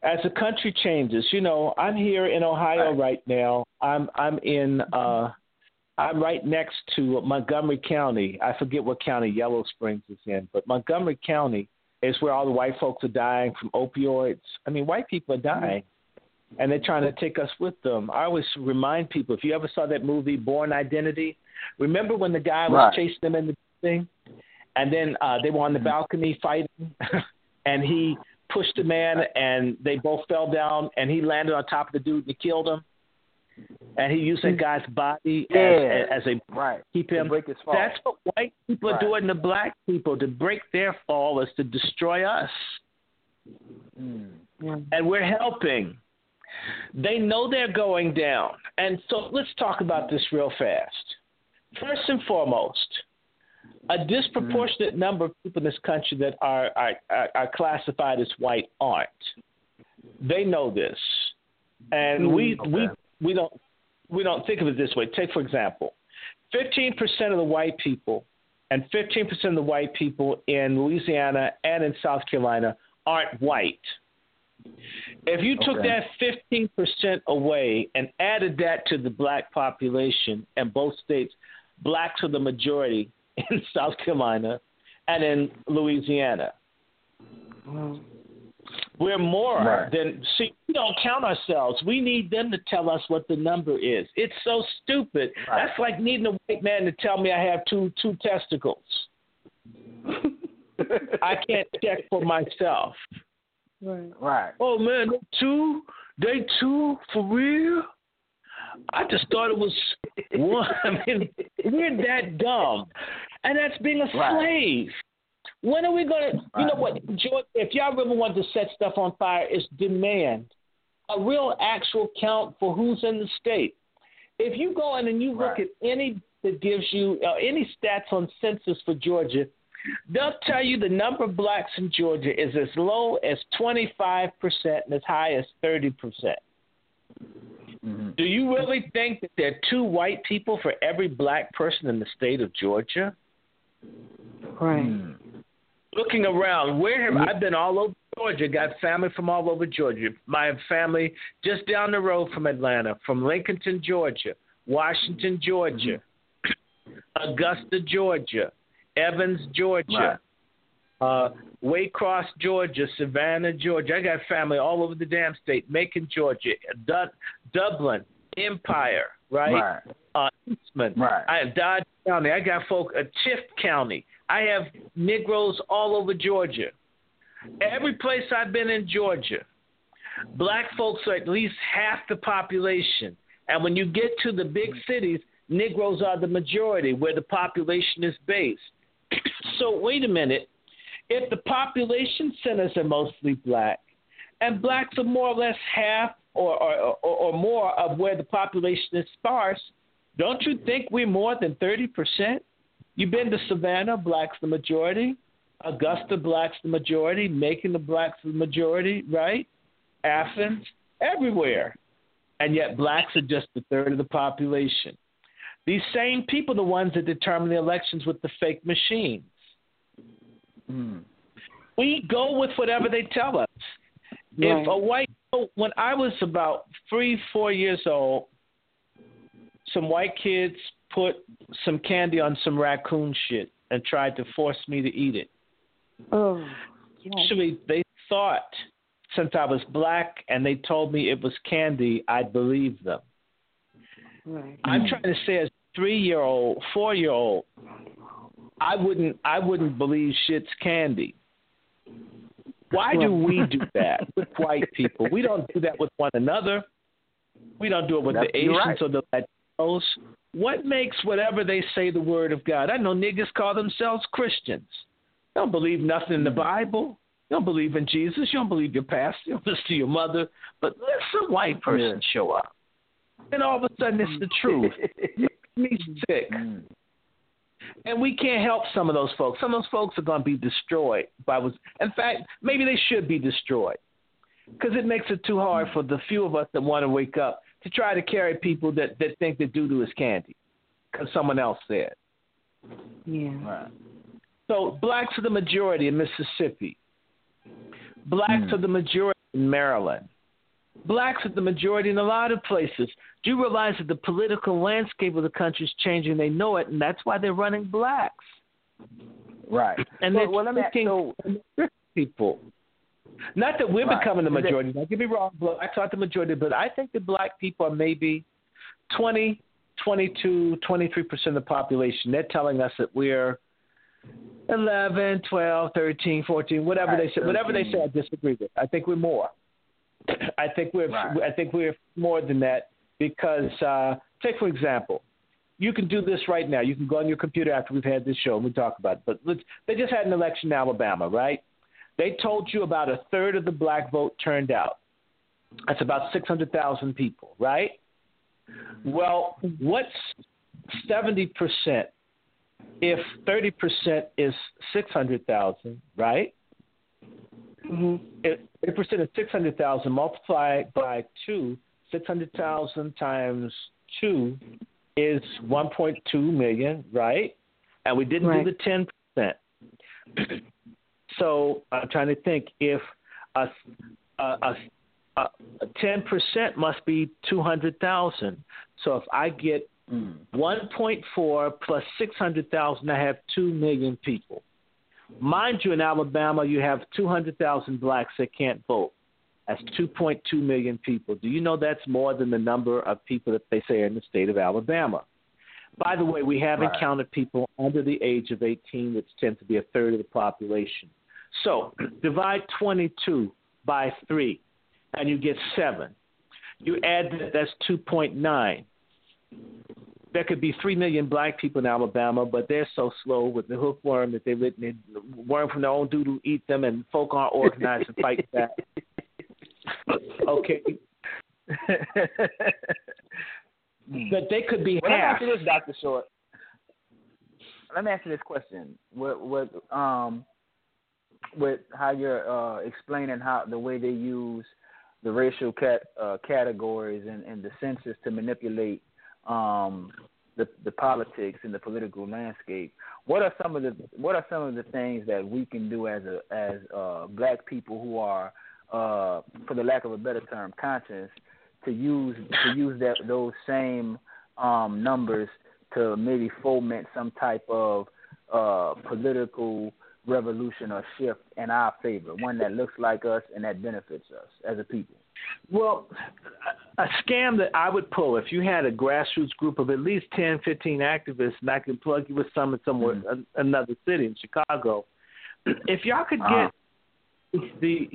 As the country changes, you know, I'm here in Ohio right now. I'm I'm in uh I'm right next to Montgomery County. I forget what county Yellow Springs is in, but Montgomery County is where all the white folks are dying from opioids. I mean, white people are dying. And they're trying to take us with them. I always remind people if you ever saw that movie Bourne Identity, remember when the guy was Right. chasing them in the thing? And then uh, they were on the balcony fighting, and he pushed a man, and they both fell down, and he landed on top of the dude and he killed him. And he used that mm. guy's body Yeah. as, as a Right. keep To him. break his fall. That's what white people are doing to black people to break their fall is to destroy us, Mm. and we're helping. They know they're going down, and so let's talk about this real fast. First and foremost, a disproportionate mm. number of people in this country that are, are, are, are classified as white aren't. They know this, and we mm. we we don't we don't think of it this way. Take for example, 15% of the white people and 15% of the white people in Louisiana and in South Carolina aren't white. If you took Okay. that 15% away and added that to the black population in both states, blacks are the majority in South Carolina and in Louisiana. We're more Right. than see. We don't count ourselves. We need them to tell us what the number is. It's so stupid. Right. That's like needing a white man to tell me I have two two testicles. I can't check for myself. Right. right. Oh man, two, they two for real. I just thought it was one. I mean, we're that dumb, and that's being a Right. slave. When are we gonna? You know what, George? If y'all really want to set stuff on fire, it's demand a real actual count for who's in the state. If you go in and you look Right. at any that gives you uh, any stats on census for Georgia, they'll tell you the number of blacks in Georgia is as low as 25% and as high as 30%. Mhm. Do you really think that there are two white people for every black person in the state of Georgia? Right. Mm. Looking around, where have I've been all over Georgia, got family from all over Georgia. My family just down the road from Atlanta, from Lincolnton, Georgia, Washington, Georgia, Augusta, Georgia, Evans, Georgia, uh, Waycross, Georgia, Savannah, Georgia. I got family all over the damn state. Macon, Georgia, Du- Dublin, Empire, right? Right. Uh, Eastman. Right. I have Dodge County. I got folk uh, Tift County. I have Negroes all over Georgia. Every place I've been in Georgia, black folks are at least half the population. And when you get to the big cities, Negroes are the majority where the population is based. so wait a minute. If the population centers are mostly black, and blacks are more or less half or, or, or, or more of where the population is sparse, don't you think we're more than 30%? You've been to Savannah, blacks the majority. Augusta, blacks the majority. Macon, the blacks the majority, right? Athens, everywhere. And yet blacks are just a third of the population. These same people are the ones that determine the elections with the fake machines. Mm. We go with whatever they tell us. Right. If a white, when I was about three, four years old, some white kids put some candy on some raccoon shit and tried to force me to eat it. Oh. Yes. Actually, they thought since I was black and they told me it was candy, I'd believe them. Right. I'm trying to say, as three year old, four year old, I wouldn't, I wouldn't believe shit's candy. Why do we do that with white people? We don't do that with one another. We don't do it with That's- the Asians or the What makes whatever they say the word of God? I know niggas call themselves Christians. They don't believe nothing in the Bible. You don't believe in Jesus. You don't believe your pastor. You don't listen to your mother. But let some white person show up. And all of a sudden it's the truth. It makes me sick. Mm. And we can't help some of those folks. Some of those folks are going to be destroyed. By was, in fact, maybe they should be destroyed because it makes it too hard for the few of us that want to wake up to try to carry people that, that think that doo doo is candy because someone else said. Yeah. Right. So blacks are the majority in Mississippi. Blacks Hmm. are the majority in Maryland. Blacks are the majority in a lot of places. Do you realize that the political landscape of the country is changing? They know it, and that's why they're running blacks. Right. And Well, they're well, let me picking so people. Not that we're Right. becoming the majority. Don't get me wrong, blacks aren't the majority, but I think the black people are maybe 20, 22, 23% of the population. They're telling us that we're 11, 12, 13, 14, whatever Right, they say. Whatever they say, I disagree with. I think we're more. I think we're Right. I think we're more than that because uh, take for example, you can do this right now. You can go on your computer after we've had this show and we talk about it. But let's, they just had an election in Alabama, right? They told you about a third of the black vote turned out. That's about 600,000 people, right? Well, what's 70% if 30% is 600,000, right? Mhm. If 30% is 600,000 multiplied by 2, 600,000 times two is 1.2 million, right? And we didn't Right. do the 10 percent. so I'm trying to think if a a a ten percent must be 200,000. So if I get Mm. 1.4 plus 600,000, I have 2 million people. Mind you, in Alabama, you have 200,000 blacks that can't vote. That's 2.2 million people. Do you know that's more than the number of people that they say are in the state of Alabama? By the way, we haven't Right. counted people under the age of 18, which tend to be a third of the population. So divide 22 by 3, and you get 7. You add that, that's 2.9 there could be three million black people in Alabama, but they're so slow with the hookworm that they let the worm from their own doodle eat them, and folk aren't organized and fight back. okay. but they could be Well, let me half. ask you this, Doctor Short. Let me ask you this question: What, with um with how you're uh, explaining how the way they use the racial cat uh, categories and, and the census to manipulate um, the the politics and the political landscape. What are some of the what are some of the things that we can do as a as uh, black people who are, uh, for the lack of a better term, conscious to use to use that those same um, numbers to maybe foment some type of uh, political revolution or shift in our favor, one that looks like us and that benefits us as a people. Well, a scam that I would pull if you had a grassroots group of at least 10, 15 activists, and I can plug you with some in somewhere Mm-hmm. another city in Chicago. If y'all could Uh-huh. get the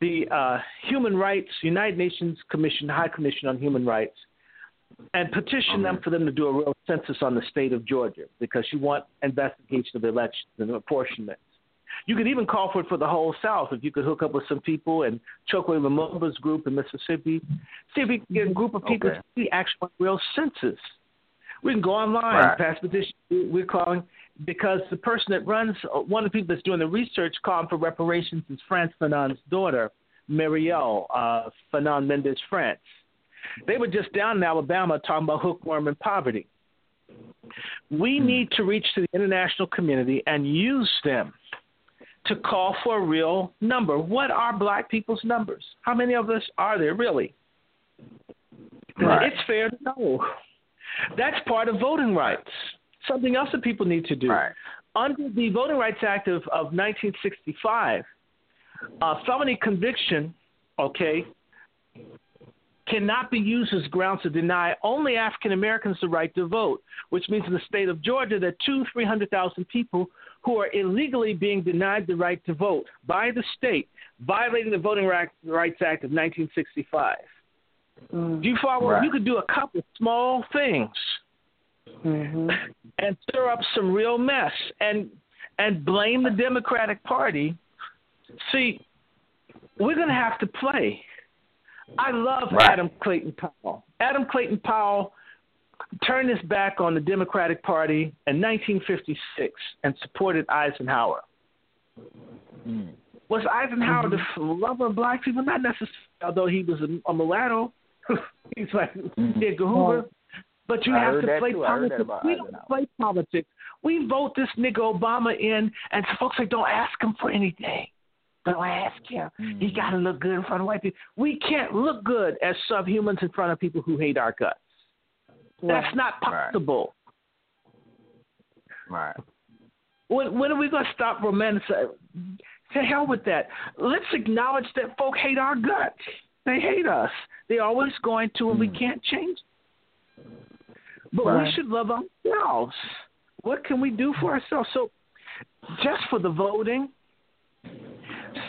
the uh, Human Rights United Nations Commission, High Commission on Human Rights, and petition them for them to do a real census on the state of Georgia because you want investigation of elections and apportionments. You could even call for it for the whole South if you could hook up with some people and Chokwe Lumumba's group in Mississippi. See if we can get a group of people Okay. to see actual real census. We can go online, Right. pass petition. We're calling because the person that runs, one of the people that's doing the research calling for reparations is Frantz Fanon's daughter, Mireille uh, Fanon Mendès France. They were just down in Alabama talking about hookworm and poverty. We need to reach to the international community and use them to call for a real number. What are black people's numbers? How many of us are there really? Right. It's fair to know. That's part of voting rights. Something else that people need to do. Right. Under the Voting Rights Act of, of 1965, uh, felony conviction, okay, cannot be used as grounds to deny only African Americans the right to vote, which means in the state of Georgia that two, three hundred thousand people who are illegally being denied the right to vote by the state, violating the Voting Rights Act of 1965. Mm. Do you follow? Right. You could do a couple small things Mhm. and stir up some real mess and and blame the Democratic Party. See, we're going to have to play. I love Right. Adam Clayton Powell. Adam Clayton Powell turned his back on the Democratic Party in 1956 and supported Eisenhower. Mm. Was Eisenhower the lover of black people? Not necessarily, although he was a, a mulatto. He's like Mhm. Edgar Hoover. But you I have to play too. I heard that politics. We don't Eisenhower. play politics. We vote this nigga Obama in, and folks say, don't ask him for anything. Don't ask him. He Mhm. got to look good in front of white people. We can't look good as subhumans in front of people who hate our guts. That's not possible. Right. When, when are we going to stop romanticizing? To hell with that. Let's acknowledge that folk hate our guts. They hate us. They're always going to, and we Mm. can't change. But we should love ourselves. What can we do for ourselves? So, just for the voting,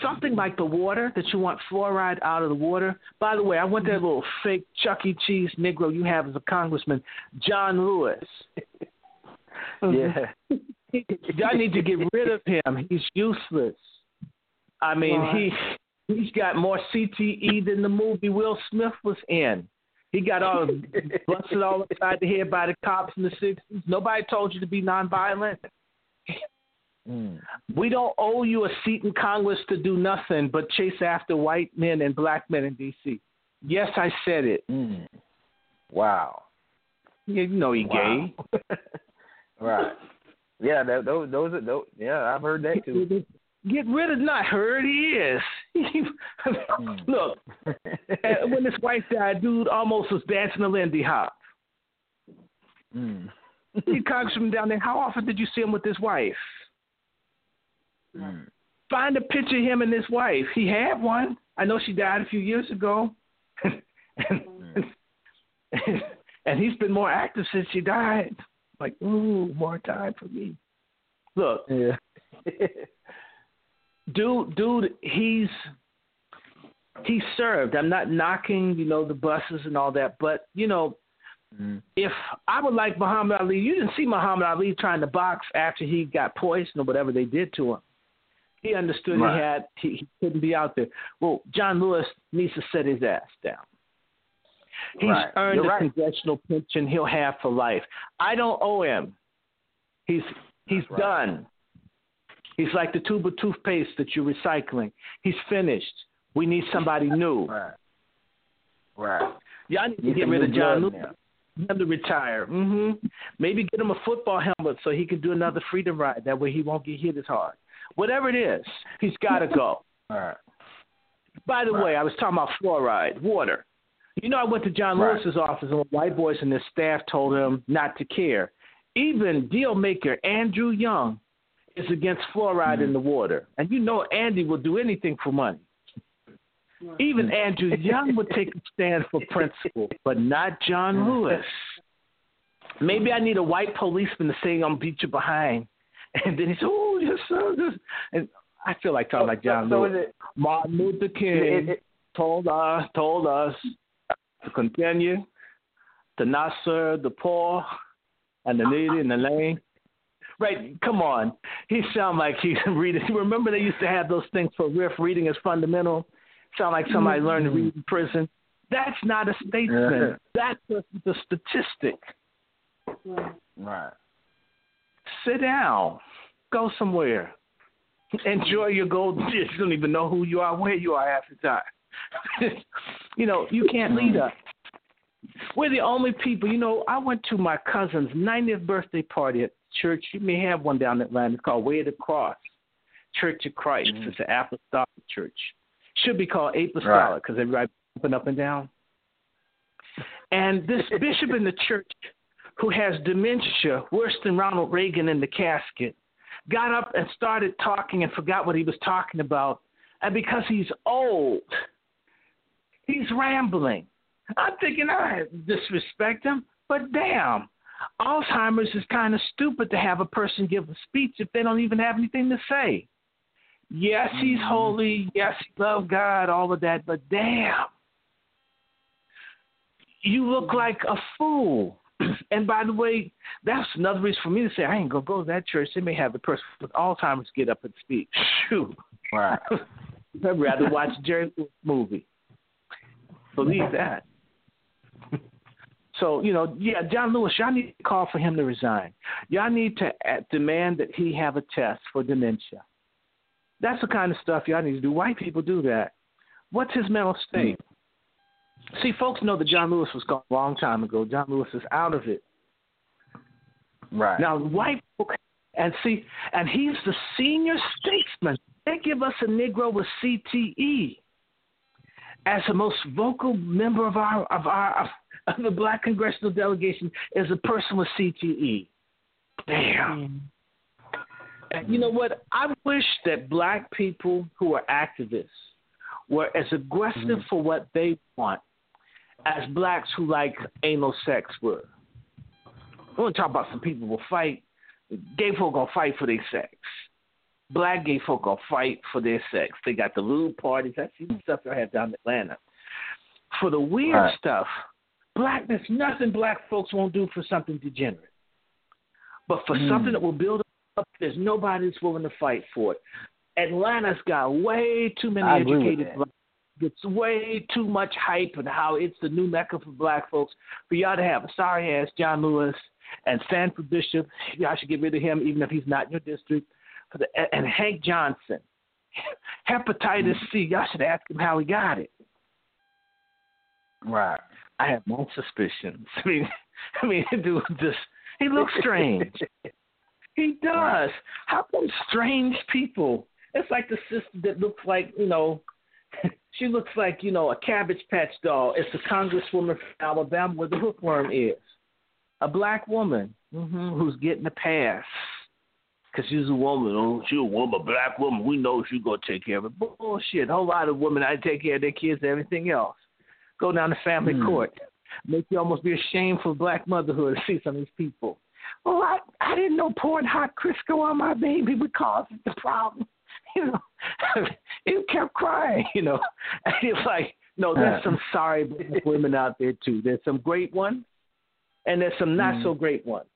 something like the water that you want fluoride out of the water. By the way, I want that mm-hmm. little fake Chuck E. Cheese Negro you have as a congressman, John Lewis. Mm-hmm. Yeah. Y'all need to get rid of him. He's useless. I mean, Right. he he's got more CTE than the movie Will Smith was in. He got all busted all upside the head by the cops in the sixties. Nobody told you to be nonviolent. Mm. We don't owe you a seat in Congress to do nothing but chase after white men and black men in D.C. Yes, I said it. Mm. Wow. You know he Wow. gay. right. Yeah, that, those those are those. Yeah, I've heard that too. Get rid of not heard he is. Mm. Look, when his wife died, dude almost was dancing a Lindy Hop. mm. Congressman down there. How often did you see him with his wife? Mm. Find a picture of him and his wife. He had one. I know she died a few years ago. and, and he's been more active since she died. Like, ooh, more time for me. Look, Yeah. dude, dude, he's he served. I'm not knocking, you know, the buses and all that, but you know, mm. if I would like Muhammad Ali, you didn't see Muhammad Ali trying to box after he got poisoned or whatever they did to him. He understood Right. he had he, he couldn't be out there. Well, John Lewis needs to set his ass down. He's Right. earned You're a right. congressional pension he'll have for life. I don't owe him. He's he's That's done. He's like the tube of toothpaste that you're recycling. He's finished. We need somebody new. Right. Right. Y'all need to get rid of John Lewis. now. Get him to retire. Mm-hmm. Maybe get him a football helmet so he can do another freedom ride. That way he won't get hit as hard. Whatever it is, he's got to go. Right. By the Right. way, I was talking about fluoride, water. You know, I went to John Right. Lewis's office and white boys and his staff told him not to care. Even deal maker Andrew Young is against fluoride Mm-hmm. in the water. And you know Andy will do anything for money. Even Mm-hmm. Andrew Young would take a stand for principle, but not John Mm-hmm. Lewis. Maybe I need a white policeman to say I'm beat you behind. And then he said, Oh, yes, sir. Yes. And I feel like talking like John so Lewis. is it? Martin Luther King It, it, told us told us to continue to not serve the poor and the needy and the lame. Right, come on. He sound like he's reading. Remember they used to have those things for riff reading is fundamental. Sound like somebody learned to mm-hmm. read in prison. That's not a statement. That's a, the statistic. right. Sit down. Go somewhere. Enjoy your golden years. You don't even know who you are, where you are half the time. you know, you can't lead mm-hmm. us. We're the only people. You know, I went to my cousin's 90th birthday party at church. You may have one down in Atlanta. It's called Way of the Cross, Church of Christ. Mm-hmm. It's an apostolic church. Should be called apostolic because everybody jumping up and down. And this bishop in the church who has dementia, worse than Ronald Reagan in the casket, got up and started talking and forgot what he was talking about. And because he's old, he's rambling. I'm thinking I disrespect him, but damn, Alzheimer's is kind of stupid to have a person give a speech if they don't even have anything to say. Yes, he's mm-hmm. holy. Yes, he loves God, all of that, but damn, you look mm-hmm. like a fool. and by the way, that's another reason for me to say I ain't gonna go to that church. They may have the person with Alzheimer's get up and speak. Shoot, Right. I'd rather watch a Jerry Lewis movie. Believe that. So you know, yeah, John Lewis, y'all need to call for him to resign. Y'all need to uh, demand that he have a test for dementia. That's the kind of stuff y'all need to do. White people do that. What's his mental state? See, folks know that John Lewis was gone a long time ago. John Lewis is out of it. Right. Now, white folks, and see, and he's the senior statesman. They give us a Negro with CTE as the most vocal member of our of our of, of the Black congressional delegation is a person with CTE. Damn. And you know what? I wish that black people who are activists were as aggressive mm-hmm. for what they want as blacks who like anal sex were. I want to talk about some people who will fight. Gay folk gonna fight for their sex. Black gay folk gonna fight for their sex. They got the lewd parties. That's the stuff I have down in Atlanta. For the weird Right. stuff, black there's nothing black folks won't do for something degenerate. But for Mm. something that will build up, there's nobody that's willing to fight for it. Atlanta's got way too many I educated that. Gets way too much hype and how it's the new mecca for black folks. For y'all to have a sorry ass John Lewis and Sanford Bishop, y'all should get rid of him even if he's not in your district. For the, and Hank Johnson, hepatitis C, y'all should ask him how he got it. Right. I have my suspicions. I mean, I mean, dude, just he looks strange. he does. How come strange people? It's like the sister that looks like you know, she looks like you know a Cabbage Patch doll. It's a congresswoman from Alabama where the hookworm is, a black woman mm-hmm, who's getting a pass because she's a woman. Oh, she's a woman, a black woman. We know she's gonna take care of it. Bullshit. A whole lot of women I take care of their kids and everything else. Go down to family mm. court. Make you almost be ashamed for black motherhood to see some of these people. Well, I I didn't know pouring hot Crisco on my baby would cause the problem. You know, it kept crying. You know, and it's like no, there's some sorry women out there too. There's some great ones, and there's some not mm. so great ones.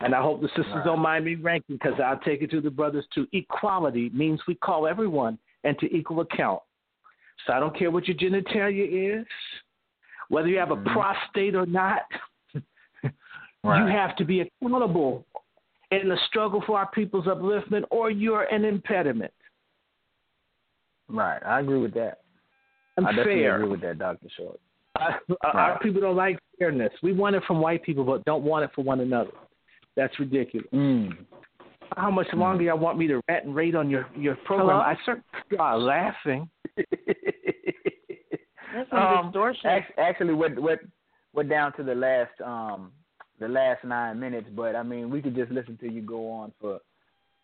And I hope the sisters right. don't mind me ranking because I'll take it to the brothers too. Equality means we call everyone and to equal account. So I don't care what your genitalia is, whether you have a mm-hmm. prostate or not. right. You have to be accountable in the struggle for our people's upliftment, or you're an impediment. Right, I agree with that. And I definitely fair. agree with that, Doctor Short. Uh, right. Our people don't like fairness. We want it from white people, but don't want it for one another. That's ridiculous. Mm. How much mm. longer y'all want me to rat and rate on your your program? Hello? I certainly are laughing. That's some um, distortion. Actually, we're, we're we're down to the last um the last nine minutes, but I mean we could just listen to you go on for.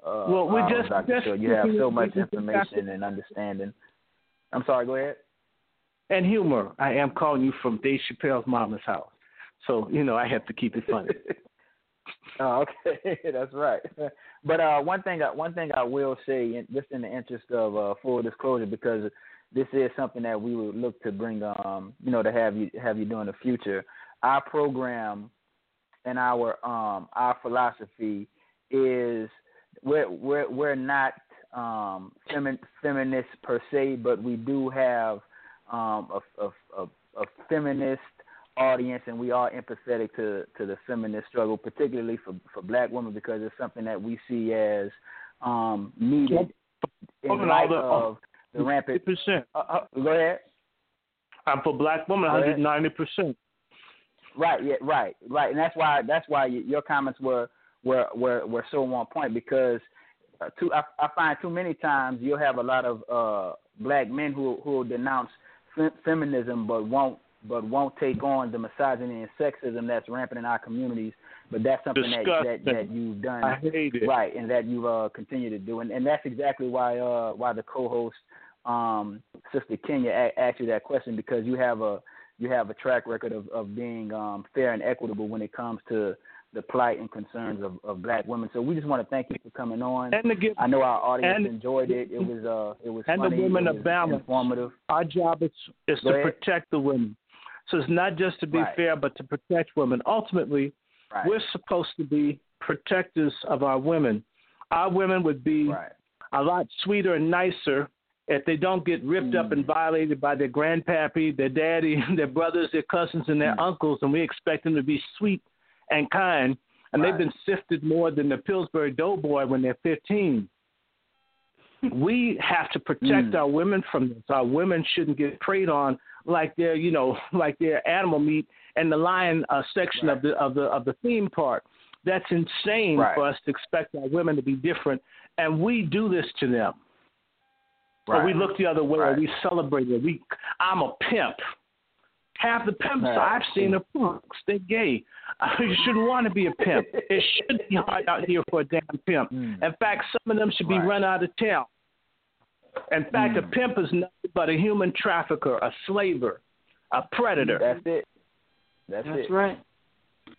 Uh, well, we just, Dr. just you have so much information and understanding. I'm sorry. Go ahead. And humor. I am calling you from Dave Chappelle's mama's house, so you know I have to keep it funny. Oh, okay, that's right. But uh, one thing, one thing I will say, just in the interest of uh, full disclosure, because this is something that we would look to bring, um, you know, to have you have you do in the future. Our program and our um, our philosophy is we're we're we're not um, femi- feminists per se, but we do have um, a, a, a, a feminist audience, and we are empathetic to to the feminist struggle, particularly for for Black women, because it's something that we see as um, needed in light of the rampant. Uh, uh, go ahead. I'm for Black women, 190 percent. Right. Yeah. Right. Right. And that's why that's why your comments were were were, were so on point because. Uh, too, I, I find too many times you'll have a lot of uh, black men who who denounce feminism but won't but won't take on the misogyny and sexism that's rampant in our communities. But that's something that, that that you've done right, and that you uh, continue to do, and and that's exactly why uh why the co-host um Sister Kenyah a- asked you that question because you have a you have a track record of of being um fair and equitable when it comes to the plight and concerns of, of black women. So we just want to thank you for coming on. And get, I know our audience and, enjoyed it. It was uh it was and funny. the women of balance. informative. Our job is is Go to ahead. protect the women. So it's not just to be Right. fair, but to protect women. Ultimately, Right. we're supposed to be protectors of our women. Our women would be right. a lot sweeter and nicer if they don't get ripped up Mm. and violated by their grandpappy, their daddy, their brothers, their cousins, and their Mm. uncles, and we expect them to be sweet and kind. And they've been sifted more than the Pillsbury Doughboy when they're 15. we have to protect Mm. our women from this. Our women shouldn't get preyed on like they're, you know, like they're animal meat and the lion uh, section Right. of the of the of the theme park. That's insane Right. for us to expect our women to be different, and we do this to them. Or we look the other way, or we celebrate it. We, I'm a pimp. Half the pimps Right. I've seen are punks. They're gay. You shouldn't want to be a pimp. It should be hard out here for a damn pimp. Mm. In fact, some of them should be Right. run out of town. In fact, a Mm. pimp is nothing but a human trafficker, a slaver, a predator. That's it. That's, That's it. right.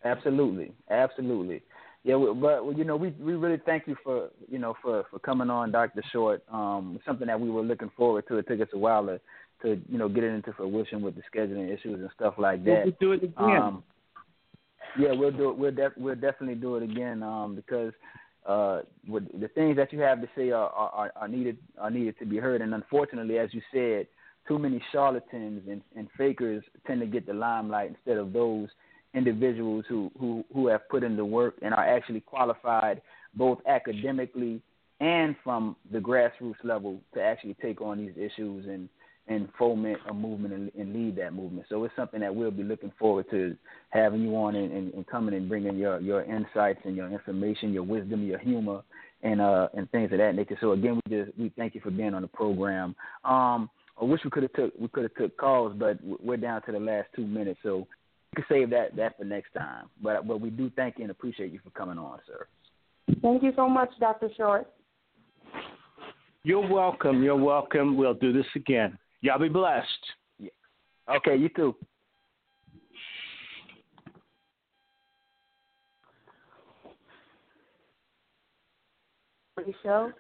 Absolutely, absolutely. Yeah, but well, you know, we we really thank you for you know for for coming on, Doctor Short. Um, something that we were looking forward to. It took us a while to to you know get it into fruition with the scheduling issues and stuff like that. We'll do it again. Um, yeah, we'll do it. We'll def- we'll definitely do it again um, because uh, with the things that you have to say are, are are needed are needed to be heard. And unfortunately, as you said, too many charlatans and, and fakers tend to get the limelight instead of those individuals who, who, who have put in the work and are actually qualified both academically and from the grassroots level to actually take on these issues and, and foment a movement and, and, lead that movement. So it's something that we'll be looking forward to having you on and, and, and, coming and bringing your your insights and your information, your wisdom, your humor, and uh and things of that nature. So again, we just we thank you for being on the program. Um, I wish we could have took we could have took calls, but we're down to the last two minutes, so can save that that for next time. But but we do thank you and appreciate you for coming on, sir. Thank you so much, Dr. Short. You're welcome. You're welcome. We'll do this again. Y'all be blessed. Yeah. Okay, you too. Show.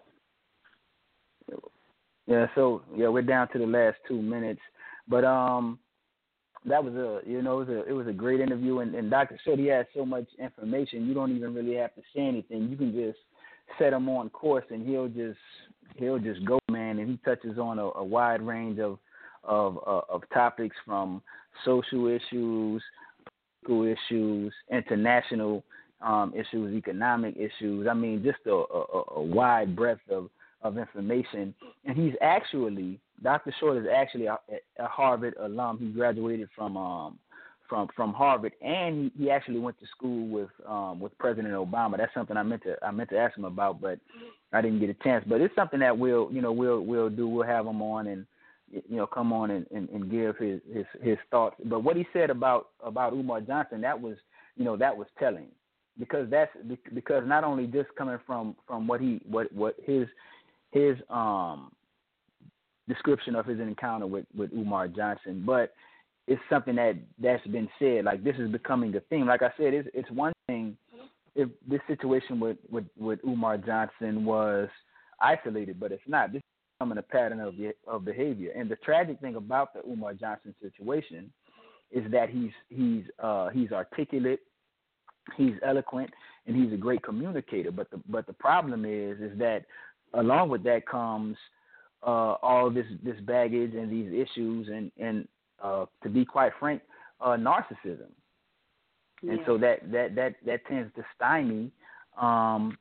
Yeah, so yeah, we're down to the last two minutes, but um, that was a you know it was a it was a great interview, and, and Dr. he has so much information, you don't even really have to say anything. You can just set him on course, and he'll just he'll just go, man, and he touches on a, a wide range of of uh, of topics from social issues, political issues, international um, issues, economic issues. I mean, just a, a, a wide breadth of of information. And he's actually Dr. Short is actually a, a Harvard alum. He graduated from um, from from Harvard, and he, he actually went to school with um, with President Obama. That's something I meant to I meant to ask him about, but I didn't get a chance. But it's something that we'll you know we'll we'll do. We'll have him on and you know come on and, and, and give his, his his thoughts. But what he said about about Umar Johnson that was you know that was telling because that's because not only just coming from from what he what what his his um description of his encounter with with Umar Johnson, but it's something that that's been said. Like this is becoming a theme. Like I said, it's it's one thing if this situation with with, with Umar Johnson was isolated, but it's not. This is becoming a pattern of of behavior. And the tragic thing about the Umar Johnson situation is that he's he's uh, he's articulate, he's eloquent, and he's a great communicator. But the but the problem is is that along with that comes uh, all this this baggage and these issues and and uh, to be quite frank, uh, narcissism. Yeah. And so that, that that that tends to stymie um,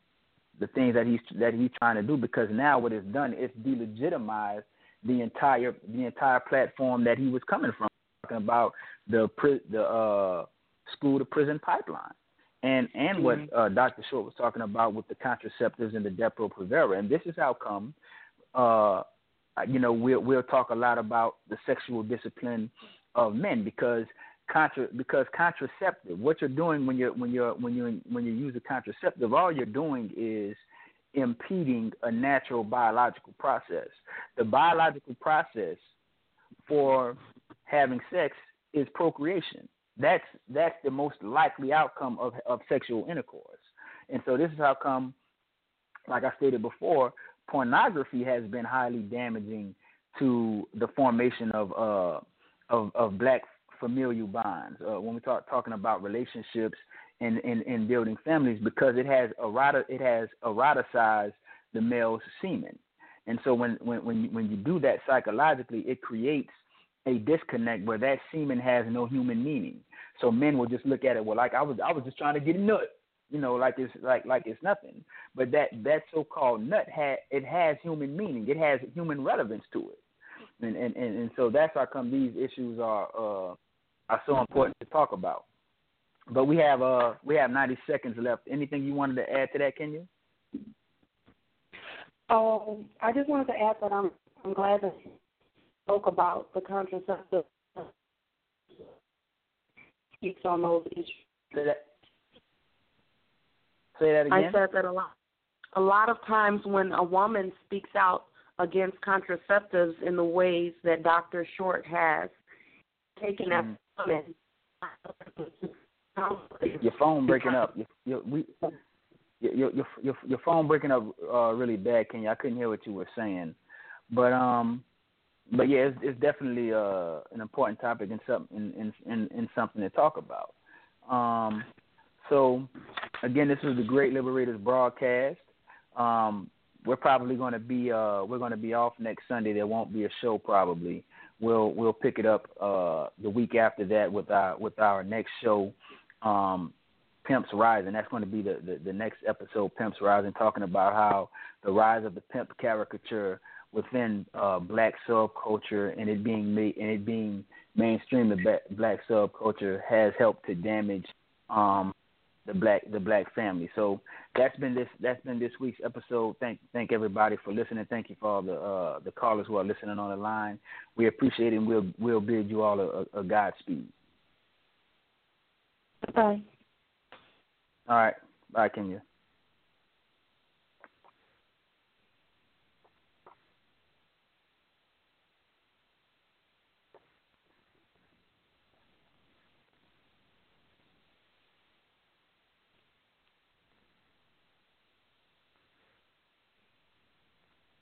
the things that he's that he's trying to do because now what it's done is delegitimized the entire the entire platform that he was coming from talking about the the uh, school to prison pipeline and and mm-hmm. what uh, Dr. Short was talking about with the contraceptives and the Depo-Provera. And this is how come uh, you know, we'll we'll talk a lot about the sexual discipline of men because contra because contraceptive. What you're doing when you're when you're when you when you use a contraceptive, all you're doing is impeding a natural biological process. The biological process for having sex is procreation. That's that's the most likely outcome of of sexual intercourse. And so this is how come, like I stated before, pornography has been highly damaging to the formation of uh, of, of black familial bonds. Uh, when we talk talking about relationships and, and, and building families, because it has erota, it has eroticized the male's semen, and so when when when you, when you do that psychologically, it creates a disconnect where that semen has no human meaning. So men will just look at it well, like I was I was just trying to get a nut you know, like it's like like it's nothing. But that that so-called nut had it has human meaning. It has human relevance to it, and and and, and so that's how come these issues are uh, are so important to talk about. But we have uh we have 90 seconds left. Anything you wanted to add to that, Kenyah? Um, I just wanted to add that I'm I'm glad that you spoke about the contraceptive speaks on those issues. Say that again. I said that a lot. A lot of times when a woman speaks out against contraceptives in the ways that Dr. Short has, taken that mm-hmm. woman. Your phone breaking up. Your, your, we, your, your, your, your phone breaking up uh, really bad, Kenyah. I couldn't hear what you were saying, but um, but yeah, it's, it's definitely uh an important topic and something in, in, in something to talk about. Um, so, again, this is the Great Liberators broadcast. Um, we're probably going to be uh, we're going to be off next Sunday. There won't be a show probably. We'll we'll pick it up uh, the week after that with our with our next show, um, Pimps Rising. That's going to be the, the, the next episode, Pimps Rising, talking about how the rise of the pimp caricature within uh, black subculture and it being made and it being mainstream the black, subculture has helped to damage um, the black the black family. So that's been this that's been this week's episode. Thank thank everybody for listening. Thank you for all the uh, the callers who are listening on the line. We appreciate it. and We'll we'll bid you all a, a Godspeed. Bye. All right. Bye, Kenyah.